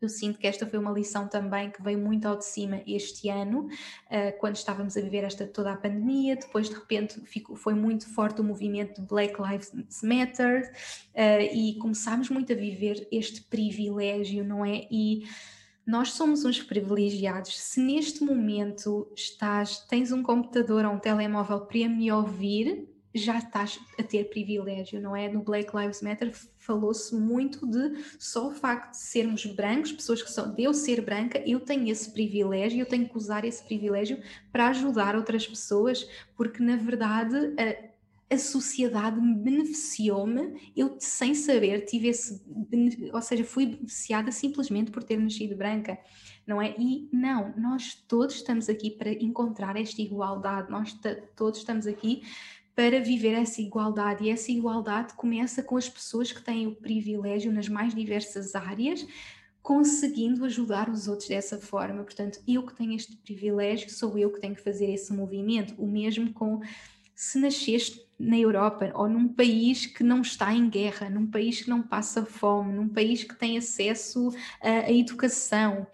eu sinto que esta foi uma lição também que veio muito ao de cima este ano, uh, quando estávamos a viver esta toda a pandemia. Depois, de repente, ficou, foi muito forte o movimento Black Lives Matter uh, e começámos muito a viver este privilégio, não é? E nós somos uns privilegiados. Se neste momento estás, tens um computador ou um telemóvel para me ouvir, já estás a ter privilégio, não é? No Black Lives Matter falou-se muito de só o facto de sermos brancos, pessoas que são de eu ser branca, eu tenho esse privilégio, eu tenho que usar esse privilégio para ajudar outras pessoas, porque na verdade a, a sociedade beneficiou-me, eu sem saber tive esse, ou seja, fui beneficiada simplesmente por ter nascido branca não é? E não, nós todos estamos aqui para encontrar esta igualdade, nós todos estamos aqui para viver essa igualdade. E essa igualdade começa com as pessoas que têm o privilégio nas mais diversas áreas, conseguindo ajudar os outros dessa forma. Portanto, eu que tenho este privilégio, sou eu que tenho que fazer esse movimento. O mesmo com se nasceste na Europa ou num país que não está em guerra, num país que não passa fome, num país que tem acesso à educação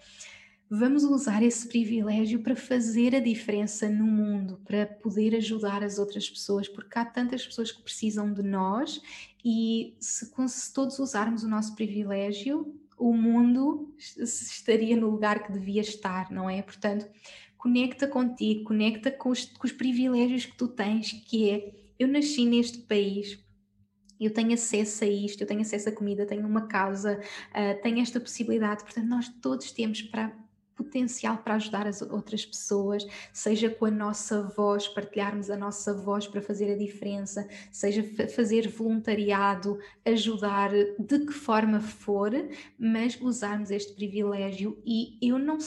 vamos usar esse privilégio para fazer a diferença no mundo, para poder ajudar as outras pessoas, porque há tantas pessoas que precisam de nós e se, se todos usarmos o nosso privilégio, o mundo estaria no lugar que devia estar, não é? Portanto, conecta contigo, conecta com os, com os privilégios que tu tens, que é eu nasci neste país, eu tenho acesso a isto, eu tenho acesso a comida, tenho uma casa, uh, tenho esta possibilidade, portanto, nós todos temos para potencial para ajudar as outras pessoas, seja com a nossa voz, partilharmos a nossa voz para fazer a diferença, seja fazer voluntariado, ajudar de que forma for, mas usarmos este privilégio. E eu não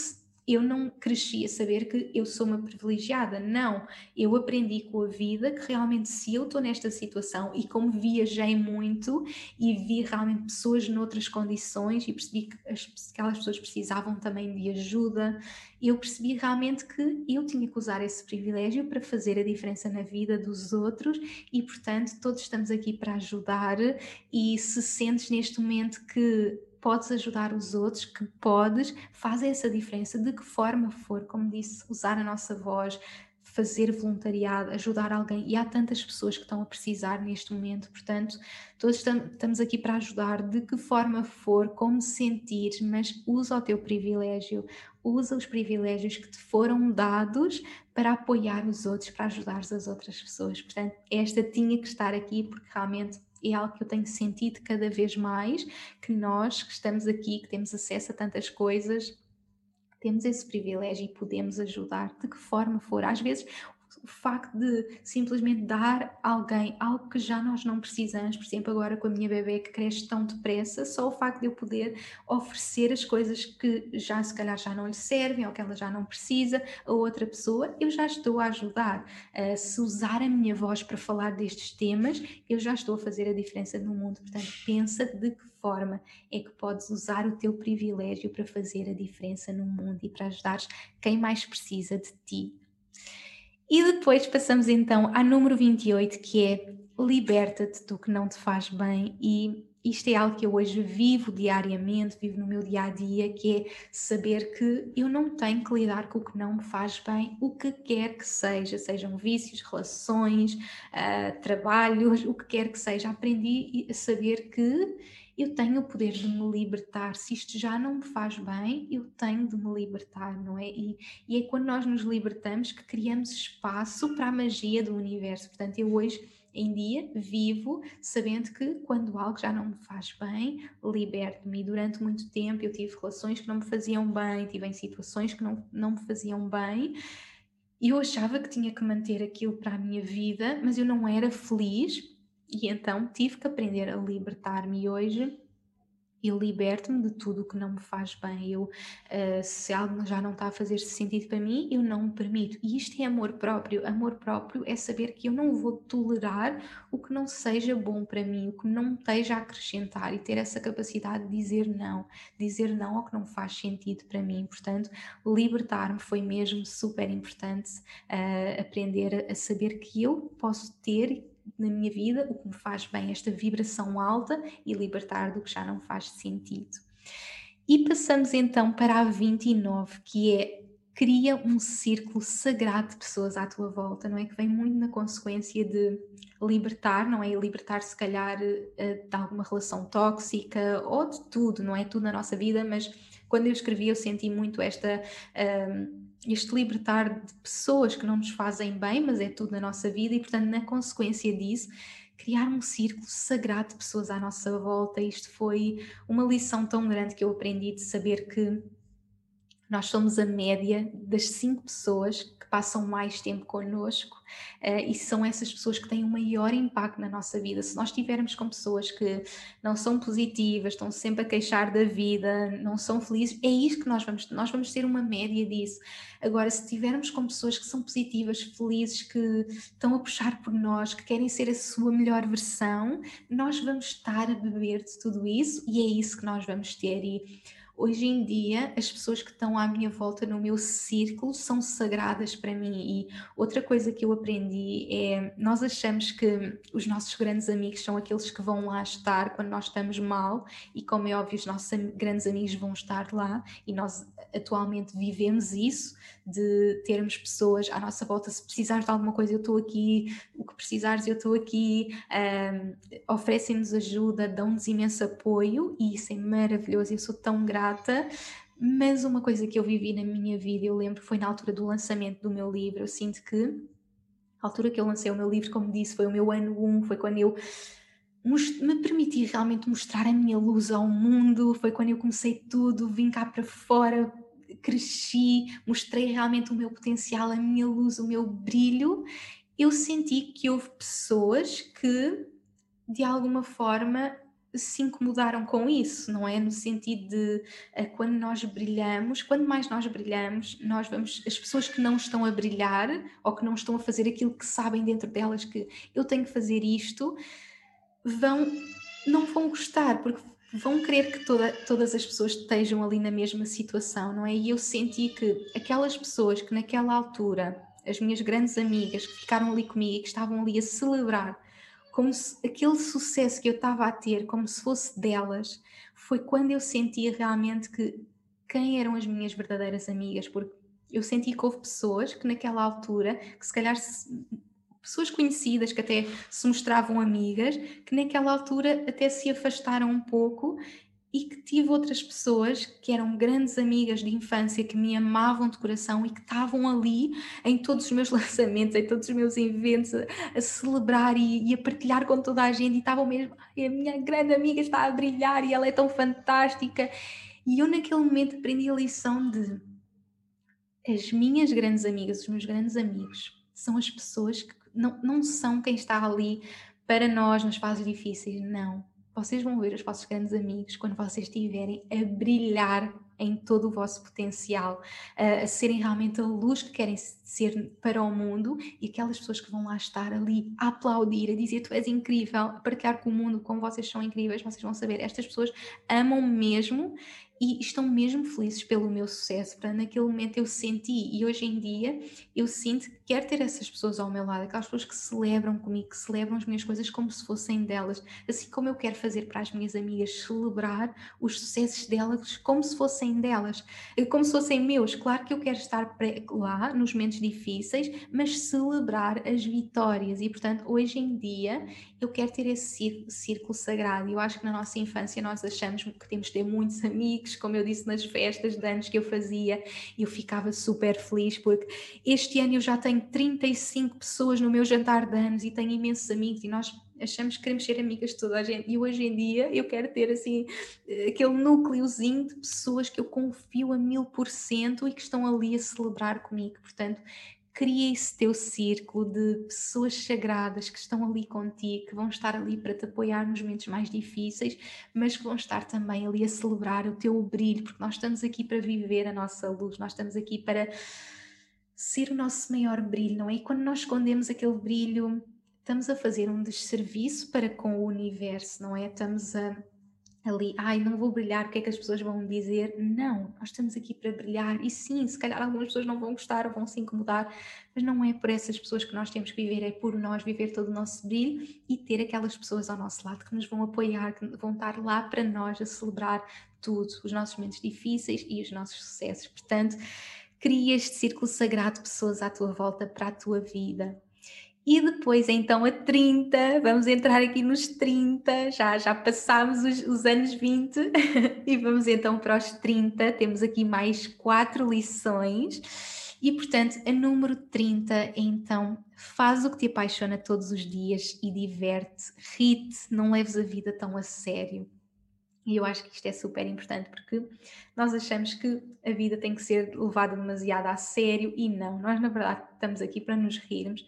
eu não cresci a saber que eu sou uma privilegiada, não. Eu aprendi com a vida que realmente se eu estou nesta situação e como viajei muito e vi realmente pessoas noutras condições e percebi que as, aquelas pessoas precisavam também de ajuda, eu percebi realmente que eu tinha que usar esse privilégio para fazer a diferença na vida dos outros e, portanto, todos estamos aqui para ajudar e se sentes neste momento que podes ajudar os outros, que podes, faz essa diferença de que forma for, como disse, usar a nossa voz, fazer voluntariado, ajudar alguém, e há tantas pessoas que estão a precisar neste momento, portanto, todos estamos aqui para ajudar de que forma for, como sentir, mas usa o teu privilégio, usa os privilégios que te foram dados para apoiar os outros, para ajudar as outras pessoas. Portanto, esta tinha que estar aqui porque realmente é algo que eu tenho sentido cada vez mais, que nós que estamos aqui, que temos acesso a tantas coisas, temos esse privilégio e podemos ajudar de que forma for. Às vezes o facto de simplesmente dar a alguém algo que já nós não precisamos, por exemplo, agora com a minha bebê que cresce tão depressa, só o facto de eu poder oferecer as coisas que já se calhar já não lhe servem ou que ela já não precisa a outra pessoa, eu já estou a ajudar. Uh, se usar a minha voz para falar destes temas, eu já estou a fazer a diferença no mundo. Portanto, pensa de que forma é que podes usar o teu privilégio para fazer a diferença no mundo e para ajudar quem mais precisa de ti. E depois passamos então à número 28, que é liberta-te do que não te faz bem e isto é algo que eu hoje vivo diariamente, vivo no meu dia a dia, que é saber que eu não tenho que lidar com o que não me faz bem, o que quer que seja, sejam vícios, relações, uh, trabalhos, o que quer que seja. Aprendi a saber que eu tenho o poder de me libertar. Se isto já não me faz bem, eu tenho de me libertar, não é? E, e é quando nós nos libertamos que criamos espaço para a magia do universo. Portanto, eu hoje em dia vivo sabendo que quando algo já não me faz bem, liberto-me. Durante muito tempo eu tive relações que não me faziam bem, tive em situações que não, não me faziam bem. Eu achava que tinha que manter aquilo para a minha vida, mas eu não era feliz e então tive que aprender a libertar-me e hoje eu liberto-me de tudo o que não me faz bem. Eu, uh, se algo já não está a fazer sentido para mim, eu não me permito. E isto é amor próprio. Amor próprio é saber que eu não vou tolerar o que não seja bom para mim, o que não esteja a acrescentar e ter essa capacidade de dizer não, dizer não ao que não faz sentido para mim. Portanto, libertar-me foi mesmo super importante uh, aprender a saber que eu posso ter na minha vida o que me faz bem, esta vibração alta e libertar do que já não faz sentido. E passamos então para a 29, que é cria um círculo sagrado de pessoas à tua volta, não é? Que vem muito na consequência de libertar, não é? Libertar, se calhar, eh, de alguma relação tóxica ou de tudo, não é? Tudo na nossa vida, mas quando eu escrevi, eu senti muito esta. Um, este libertar de pessoas que não nos fazem bem, mas é tudo na nossa vida, e portanto, na consequência disso, criar um círculo sagrado de pessoas à nossa volta. Isto foi uma lição tão grande que eu aprendi de saber que nós somos a média das cinco pessoas que passam mais tempo connosco uh, e são essas pessoas que têm um maior impacto na nossa vida. Se nós estivermos com pessoas que não são positivas, estão sempre a queixar da vida, não são felizes, é isso que nós vamos, nós vamos ter uma média disso. Agora, se estivermos com pessoas que são positivas, felizes, que estão a puxar por nós, que querem ser a sua melhor versão, nós vamos estar a beber de tudo isso e é isso que nós vamos ter. E hoje em dia as pessoas que estão à minha volta no meu círculo são sagradas para mim e outra coisa que eu aprendi é nós achamos que os nossos grandes amigos são aqueles que vão lá estar quando nós estamos mal e como é óbvio os nossos grandes amigos vão estar lá e nós atualmente vivemos isso de termos pessoas à nossa volta. Se precisares de alguma coisa eu estou aqui. O que precisares eu estou aqui. Um, oferecem-nos ajuda dão-nos imenso apoio e isso é maravilhoso. Eu sou tão grata. Mas uma coisa que eu vivi na minha vida, eu lembro, foi na altura do lançamento do meu livro. Eu sinto que a altura que eu lancei o meu livro, como disse, foi o meu ano 1, um, foi quando eu me permiti realmente mostrar a minha luz ao mundo, foi quando eu comecei tudo, vim cá para fora, cresci, mostrei realmente o meu potencial, a minha luz, o meu brilho. Eu senti que houve pessoas que, de alguma forma, se incomodaram com isso, não é? No sentido de uh, quando nós brilhamos, quando mais nós brilhamos, nós vamos, as pessoas que não estão a brilhar ou que não estão a fazer aquilo que sabem dentro delas que eu tenho que fazer isto, vão, não vão gostar, porque vão querer que toda, todas as pessoas estejam ali na mesma situação, não é? E eu senti que aquelas pessoas que naquela altura, as minhas grandes amigas que ficaram ali comigo e que estavam ali a celebrar como se aquele sucesso que eu estava a ter, como se fosse delas, foi quando eu sentia realmente que quem eram as minhas verdadeiras amigas, porque Eu senti que houve pessoas que naquela altura, que se calhar pessoas conhecidas que até se mostravam amigas, que naquela altura até se afastaram um pouco e que tive outras pessoas que eram grandes amigas de infância, que me amavam de coração e que estavam ali em todos os meus lançamentos, em todos os meus eventos, a, celebrar e, e, a partilhar com toda a gente, e estavam mesmo, a minha grande amiga está a brilhar e ela é tão fantástica. E eu naquele momento aprendi a lição de as minhas grandes amigas, os meus grandes amigos, são as pessoas que não, não são quem está ali para nós nas fases difíceis, não vocês vão ver os vossos grandes amigos quando vocês estiverem a brilhar em todo o vosso potencial, a, serem realmente a luz que querem ser para o mundo e aquelas pessoas que vão lá estar ali a aplaudir, a dizer tu és incrível, a partilhar com o mundo como vocês são incríveis, vocês vão saber, estas pessoas amam mesmo e estão mesmo felizes pelo meu sucesso. Para naquele momento eu senti e hoje em dia eu sinto quero ter essas pessoas ao meu lado, aquelas pessoas que celebram comigo, que celebram as minhas coisas como se fossem delas, assim como eu quero fazer para as minhas amigas celebrar os sucessos delas como se fossem delas, como se fossem meus. Claro que eu quero estar lá nos momentos difíceis, mas celebrar as vitórias e portanto hoje em dia eu quero ter esse círculo sagrado. Eu acho que na nossa infância nós achamos que temos de ter muitos amigos como eu disse nas festas de anos que eu fazia, eu ficava super feliz porque este ano eu já tenho 35 pessoas no meu jantar de anos e tenho imensos amigos e nós achamos que queremos ser amigas de toda a gente. E hoje em dia eu quero ter assim aquele núcleozinho de pessoas que eu confio a mil por cento e que estão ali a celebrar comigo, portanto cria esse teu círculo de pessoas sagradas que estão ali contigo, que vão estar ali para te apoiar nos momentos mais difíceis, mas que vão estar também ali a celebrar o teu brilho, porque nós estamos aqui para viver a nossa luz, nós estamos aqui para ser o nosso maior brilho, não é? E quando nós escondemos aquele brilho, estamos a fazer um desserviço para com o universo, não é? Estamos a ali, ai, não vou brilhar, o que é que as pessoas vão dizer? Não, nós estamos aqui para brilhar e sim, se calhar algumas pessoas não vão gostar ou vão se incomodar, mas não é por essas pessoas que nós temos que viver, é por nós viver todo o nosso brilho e ter aquelas pessoas ao nosso lado que nos vão apoiar, que vão estar lá para nós a celebrar tudo, os nossos momentos difíceis e os nossos sucessos. Portanto, cria este círculo sagrado de pessoas à tua volta para a tua vida. E depois, então, a 30, vamos entrar aqui nos 30, já, já passámos os, os anos 20 e vamos então para os 30. Temos aqui mais quatro lições. E portanto, a número 30 então faz o que te apaixona todos os dias e diverte, ri-te, não leves a vida tão a sério. E eu acho que isto é super importante porque nós achamos que a vida tem que ser levada demasiado a sério e não, nós na verdade estamos aqui para nos rirmos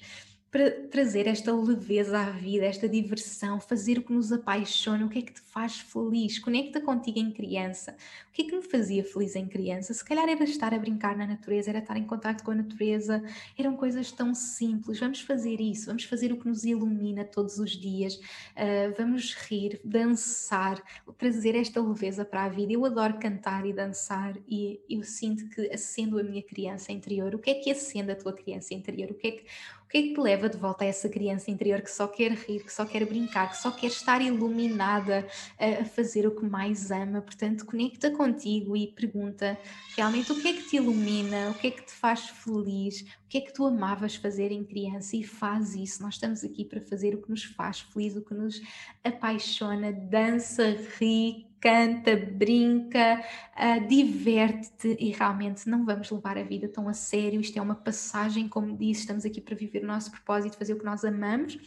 para trazer esta leveza à vida, esta diversão, fazer o que nos apaixona, o que é que te faz feliz, conecta contigo em criança. O que é que me fazia feliz em criança? Se calhar era estar a brincar na natureza, era estar em contato com a natureza, eram coisas tão simples. Vamos fazer isso, vamos fazer o que nos ilumina todos os dias, uh, vamos rir, dançar, trazer esta leveza para a vida. Eu adoro cantar e dançar e eu sinto que acendo a minha criança interior. O que é que acende a tua criança interior? O que é que que é que te leva de volta a essa criança interior que só quer rir, que só quer brincar, que só quer estar iluminada a, fazer o que mais ama? Portanto, conecta contigo e pergunta realmente o que é que te ilumina, o que é que te faz feliz, o que é que tu amavas fazer em criança e faz isso. Nós estamos aqui para fazer o que nos faz feliz, o que nos apaixona, dança, ri, canta, brinca, uh, diverte-te e realmente não vamos levar a vida tão a sério. Isto é uma passagem, como disse, estamos aqui para viver o nosso propósito, fazer o que nós amamos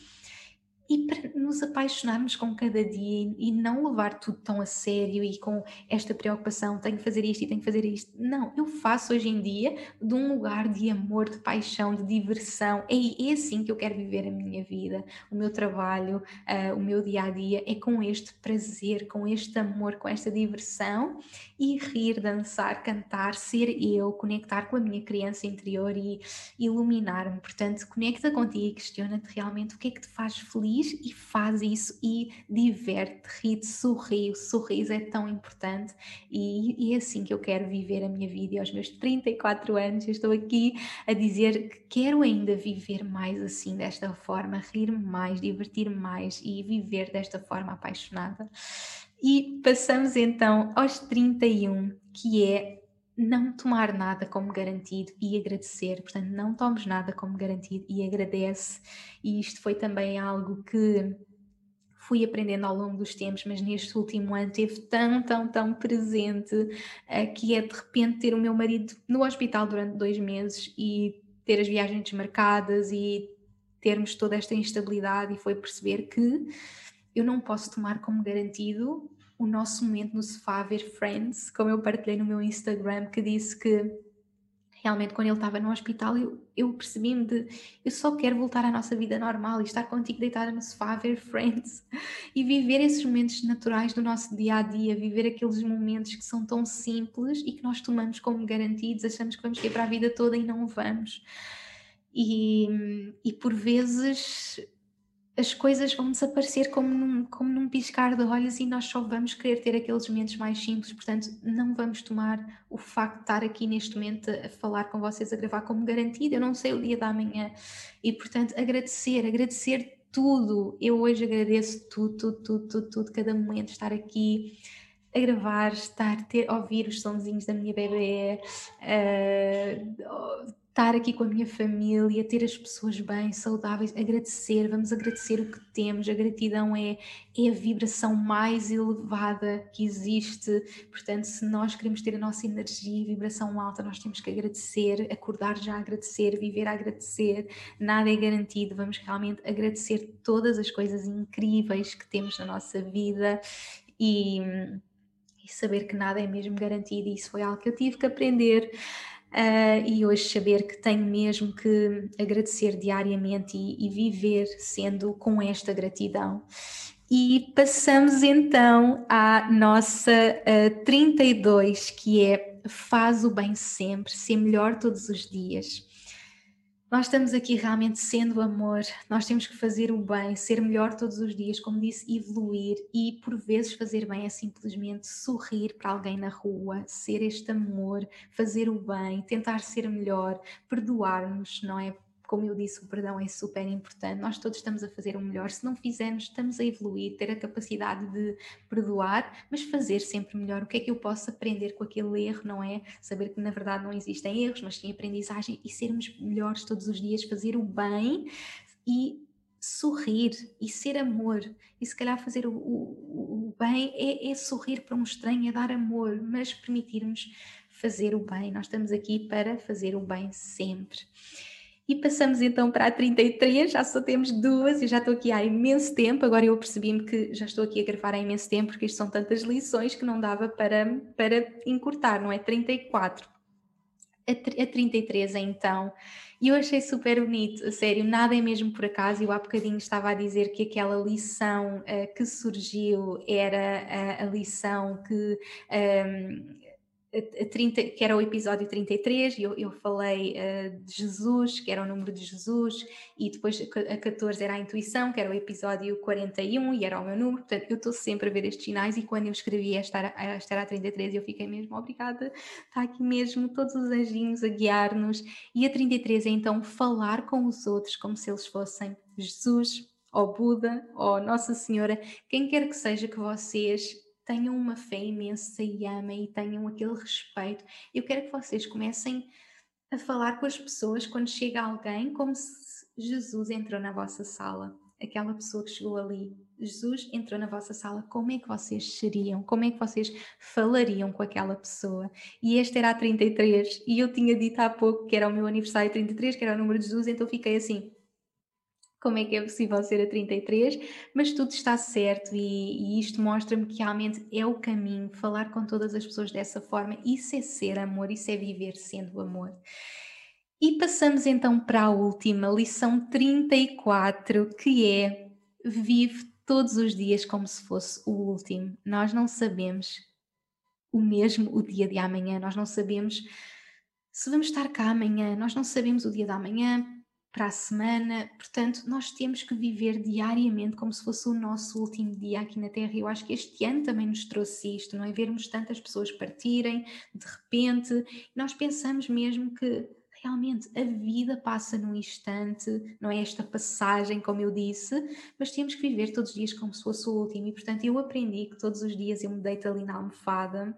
e para nos apaixonarmos com cada dia e não levar tudo tão a sério e com esta preocupação, tenho que fazer isto e tenho que fazer isto. Não, eu faço hoje em dia de um lugar de amor, de paixão, de diversão. É, é assim que eu quero viver a minha vida, o meu trabalho, uh, o meu dia a dia, é com este prazer, com este amor, com esta diversão e rir, dançar, cantar, ser eu, conectar com a minha criança interior e iluminar-me. Portanto, conecta contigo e questiona-te realmente o que é que te faz feliz e faz isso e diverte, ri, sorri. O sorriso é tão importante e, e, é assim que eu quero viver a minha vida. E aos meus 34 anos, eu estou aqui a dizer que quero ainda viver mais assim, desta forma, rir mais, divertir mais e viver desta forma apaixonada. E passamos então aos 31, que é não tomar nada como garantido e agradecer. Portanto, não tomes nada como garantido e agradece. E isto foi também algo que fui aprendendo ao longo dos tempos, mas neste último ano teve tão, tão, tão presente uh, que é de repente ter o meu marido no hospital durante dois meses e ter as viagens desmarcadas e termos toda esta instabilidade e foi perceber que eu não posso tomar como garantido o nosso momento no sofá a ver Friends, como eu partilhei no meu Instagram, que disse que realmente quando ele estava no hospital eu, eu percebi-me de eu só quero voltar à nossa vida normal e estar contigo deitada no sofá a ver Friends e viver esses momentos naturais do nosso dia a dia, viver aqueles momentos que são tão simples e que nós tomamos como garantidos, achamos que vamos ter para a vida toda e não vamos. E, e por vezes as coisas vão desaparecer como num, como num piscar de olhos e nós só vamos querer ter aqueles momentos mais simples, portanto, não vamos tomar o facto de estar aqui neste momento a falar com vocês, a gravar como garantido, eu não sei o dia da manhã, e portanto, agradecer, agradecer tudo, eu hoje agradeço tudo, tudo, tudo, tudo, tudo cada momento, estar aqui a gravar, estar, ter, ouvir os sonzinhos da minha bebê, uh, estar aqui com a minha família, ter as pessoas bem, saudáveis, agradecer, vamos agradecer o que temos. A gratidão é, é a vibração mais elevada que existe. Portanto, se nós queremos ter a nossa energia e vibração alta, nós temos que agradecer, acordar já a agradecer, viver a agradecer. Nada é garantido, vamos realmente agradecer todas as coisas incríveis que temos na nossa vida e, e saber que nada é mesmo garantido. Isso foi algo que eu tive que aprender Uh, e hoje saber que tenho mesmo que agradecer diariamente e, e viver sendo com esta gratidão. E passamos então à nossa uh, 32, que é faz o bem sempre, ser melhor todos os dias. Nós estamos aqui realmente sendo amor, nós temos que fazer o bem, ser melhor todos os dias, como disse, evoluir e por vezes fazer bem é simplesmente sorrir para alguém na rua, ser este amor, fazer o bem, tentar ser melhor, perdoar-nos, não é? Como eu disse, o perdão é super importante. Nós todos estamos a fazer o melhor. Se não fizermos, estamos a evoluir, ter a capacidade de perdoar, mas fazer sempre melhor. O que é que eu posso aprender com aquele erro, não é? Saber que na verdade não existem erros, mas sim aprendizagem e sermos melhores todos os dias, fazer o bem e sorrir e ser amor. E se calhar fazer o, o, o bem é, é sorrir para um estranho, é dar amor, mas permitirmos fazer o bem. Nós estamos aqui para fazer o bem sempre. E passamos então para a 33, já só temos duas, e já estou aqui há imenso tempo, agora eu percebi-me que já estou aqui a gravar há imenso tempo, porque isto são tantas lições que não dava para, para encurtar, não é? 34. A, a 33 então, e eu achei super bonito, a sério, nada é mesmo por acaso, eu há bocadinho estava a dizer que aquela lição uh, que surgiu era uh, a lição que... Um, ehm, a 30, que era o episódio 33, e eu, eu falei uh, de Jesus, que era o número de Jesus, e depois a 14 era a intuição, que era o episódio 41, e era o meu número. Portanto, eu estou sempre a ver estes sinais, e quando eu escrevi esta era, esta era a 33, eu fiquei mesmo obrigada, está aqui mesmo todos os anjinhos a guiar-nos. E a 33 é então falar com os outros como se eles fossem Jesus, ou Buda, ou Nossa Senhora, quem quer que seja que vocês tenham uma fé imensa e amem e tenham aquele respeito. Eu quero que vocês comecem a falar com as pessoas quando chega alguém como se Jesus entrou na vossa sala. Aquela pessoa que chegou ali, Jesus entrou na vossa sala, como é que vocês seriam? Como é que vocês falariam com aquela pessoa? E este era a 33, e eu tinha dito há pouco que era o meu aniversário 33, que era o número de Jesus, então fiquei assim, como é que é possível ser a 33, mas tudo está certo e, e isto mostra-me que realmente é o caminho, falar com todas as pessoas dessa forma, isso é ser amor, isso é viver sendo amor. E passamos então para a última, lição 34, que é vive todos os dias como se fosse o último. Nós não sabemos o mesmo o dia de amanhã, nós não sabemos se vamos estar cá amanhã, nós não sabemos o dia da manhã, para a semana. Portanto, nós temos que viver diariamente como se fosse o nosso último dia aqui na Terra. Eu acho que este ano também nos trouxe isto, não é? Vermos tantas pessoas partirem de repente. Nós pensamos mesmo que realmente a vida passa num instante, não é esta passagem, como eu disse, mas temos que viver todos os dias como se fosse o último. E portanto eu aprendi que todos os dias eu me deito ali na almofada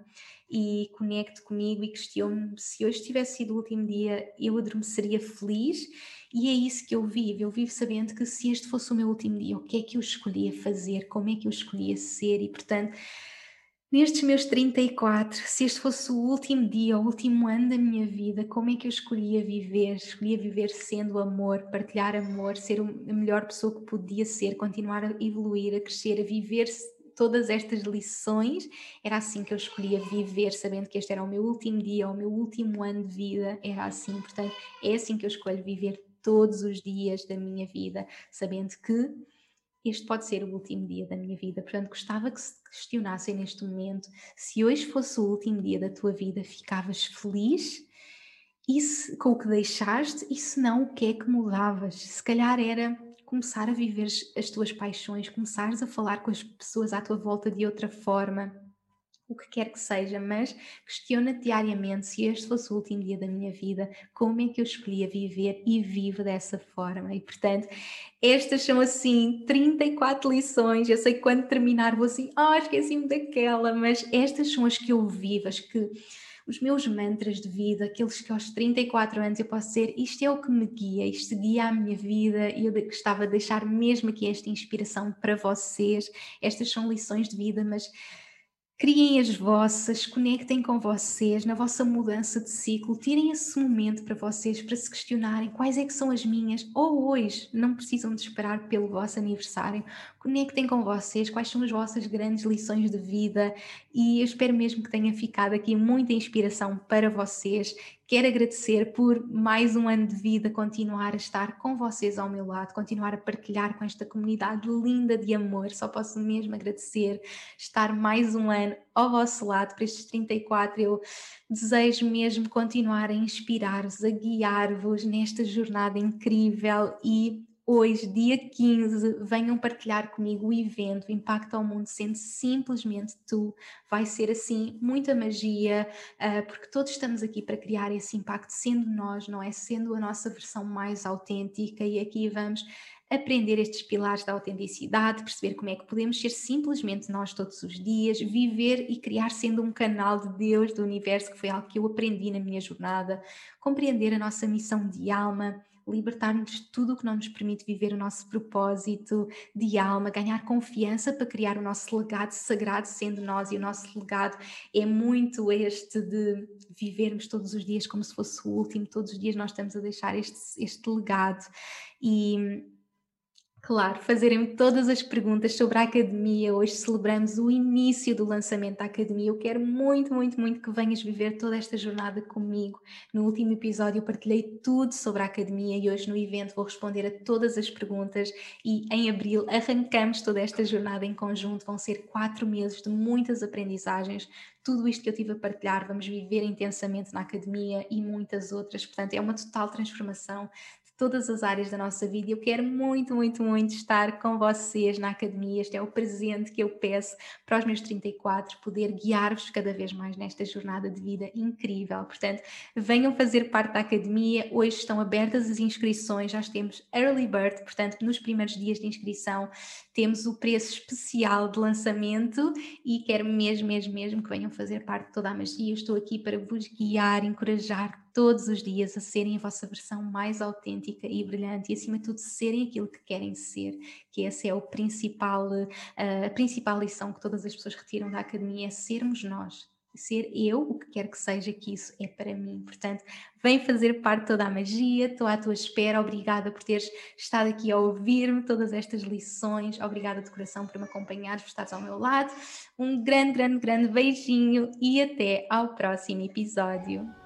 e conecto comigo e questiono-me se hoje tivesse sido o último dia eu adormeceria feliz. E é isso que eu vivo. Eu vivo sabendo que se este fosse o meu último dia, o que é que eu escolhia fazer, como é que eu escolhia ser, e portanto Nestes meus 34, se este fosse o último dia, o último ano da minha vida, como é que eu escolhia viver? Escolhia viver sendo amor, partilhar amor, ser a melhor pessoa que podia ser, continuar a evoluir, a crescer, a viver todas estas lições. Era assim que eu escolhia viver, sabendo que este era o meu último dia, o meu último ano de vida. Era assim, portanto, é assim que eu escolho viver todos os dias da minha vida, sabendo que este pode ser o último dia da minha vida. Portanto, gostava que se questionassem neste momento se hoje fosse o último dia da tua vida, ficavas feliz e se, com o que deixaste e se não, o que é que mudavas? Se calhar era começar a viver as tuas paixões, começares a falar com as pessoas à tua volta de outra forma o que quer que seja, mas questiona diariamente se este fosse o último dia da minha vida, como é que eu escolhia viver e vivo dessa forma. E portanto, estas são assim 34 lições. Eu sei que quando terminar vou assim, oh, esqueci-me daquela, mas estas são as que eu vivo, as que os meus mantras de vida, aqueles que aos 34 anos eu posso ser, isto é o que me guia, isto guia a minha vida e eu gostava de deixar mesmo aqui esta inspiração para vocês. Estas são lições de vida, mas Criem as vossas, conectem com vocês na vossa mudança de ciclo, tirem esse momento para vocês para se questionarem quais é que são as minhas, ou hoje, não precisam de esperar pelo vosso aniversário, conectem com vocês, quais são as vossas grandes lições de vida e eu espero mesmo que tenha ficado aqui muita inspiração para vocês Quero agradecer por mais um ano de vida, continuar a estar com vocês ao meu lado, continuar a partilhar com esta comunidade linda de amor. Só posso mesmo agradecer estar mais um ano ao vosso lado para estes 34. Eu desejo mesmo continuar a inspirar-vos, a guiar-vos nesta jornada incrível e hoje, dia 15, venham partilhar comigo o evento, Impacto ao Mundo, sendo simplesmente tu. Vai ser assim muita magia, uh, porque todos estamos aqui para criar esse impacto, sendo nós, não é? Sendo a nossa versão mais autêntica, e aqui vamos aprender estes pilares da autenticidade, perceber como é que podemos ser simplesmente nós todos os dias, viver e criar sendo um canal de Deus, do universo, que foi algo que eu aprendi na minha jornada, compreender a nossa missão de alma libertar-nos de tudo o que não nos permite viver o nosso propósito de alma, ganhar confiança para criar o nosso legado sagrado sendo nós, e o nosso legado é muito este de vivermos todos os dias como se fosse o último, todos os dias nós estamos a deixar este, este legado. E Claro, fazerem todas as perguntas sobre a academia. Hoje celebramos o início do lançamento da academia. Eu quero muito, muito, muito que venhas viver toda esta jornada comigo. No último episódio eu partilhei tudo sobre a academia e hoje no evento vou responder a todas as perguntas e em abril arrancamos toda esta jornada em conjunto. Vão ser quatro meses de muitas aprendizagens. Tudo isto que eu tive a partilhar, vamos viver intensamente na academia e muitas outras. Portanto, é uma total transformação todas as áreas da nossa vida. Eu quero muito, muito, muito estar com vocês na academia. Este é o presente que eu peço para os meus 34, poder guiar-vos cada vez mais nesta jornada de vida incrível. Portanto, venham fazer parte da academia. Hoje estão abertas as inscrições, já temos early bird, portanto, nos primeiros dias de inscrição temos o preço especial de lançamento e quero mesmo, mesmo, mesmo que venham fazer parte de toda a magia. Eu estou aqui para vos guiar, encorajar todos os dias a serem a vossa versão mais autêntica e brilhante e acima de tudo serem aquilo que querem ser, que essa é o principal, eh, a principal lição que todas as pessoas retiram da academia, é sermos nós, ser eu, o que quer que seja que isso é para mim. Portanto, vem fazer parte toda a magia, estou à tua espera, obrigada por teres estado aqui a ouvir-me todas estas lições, obrigada de coração por me acompanhares, por estares ao meu lado. Um grande, grande, grande beijinho e até ao próximo episódio.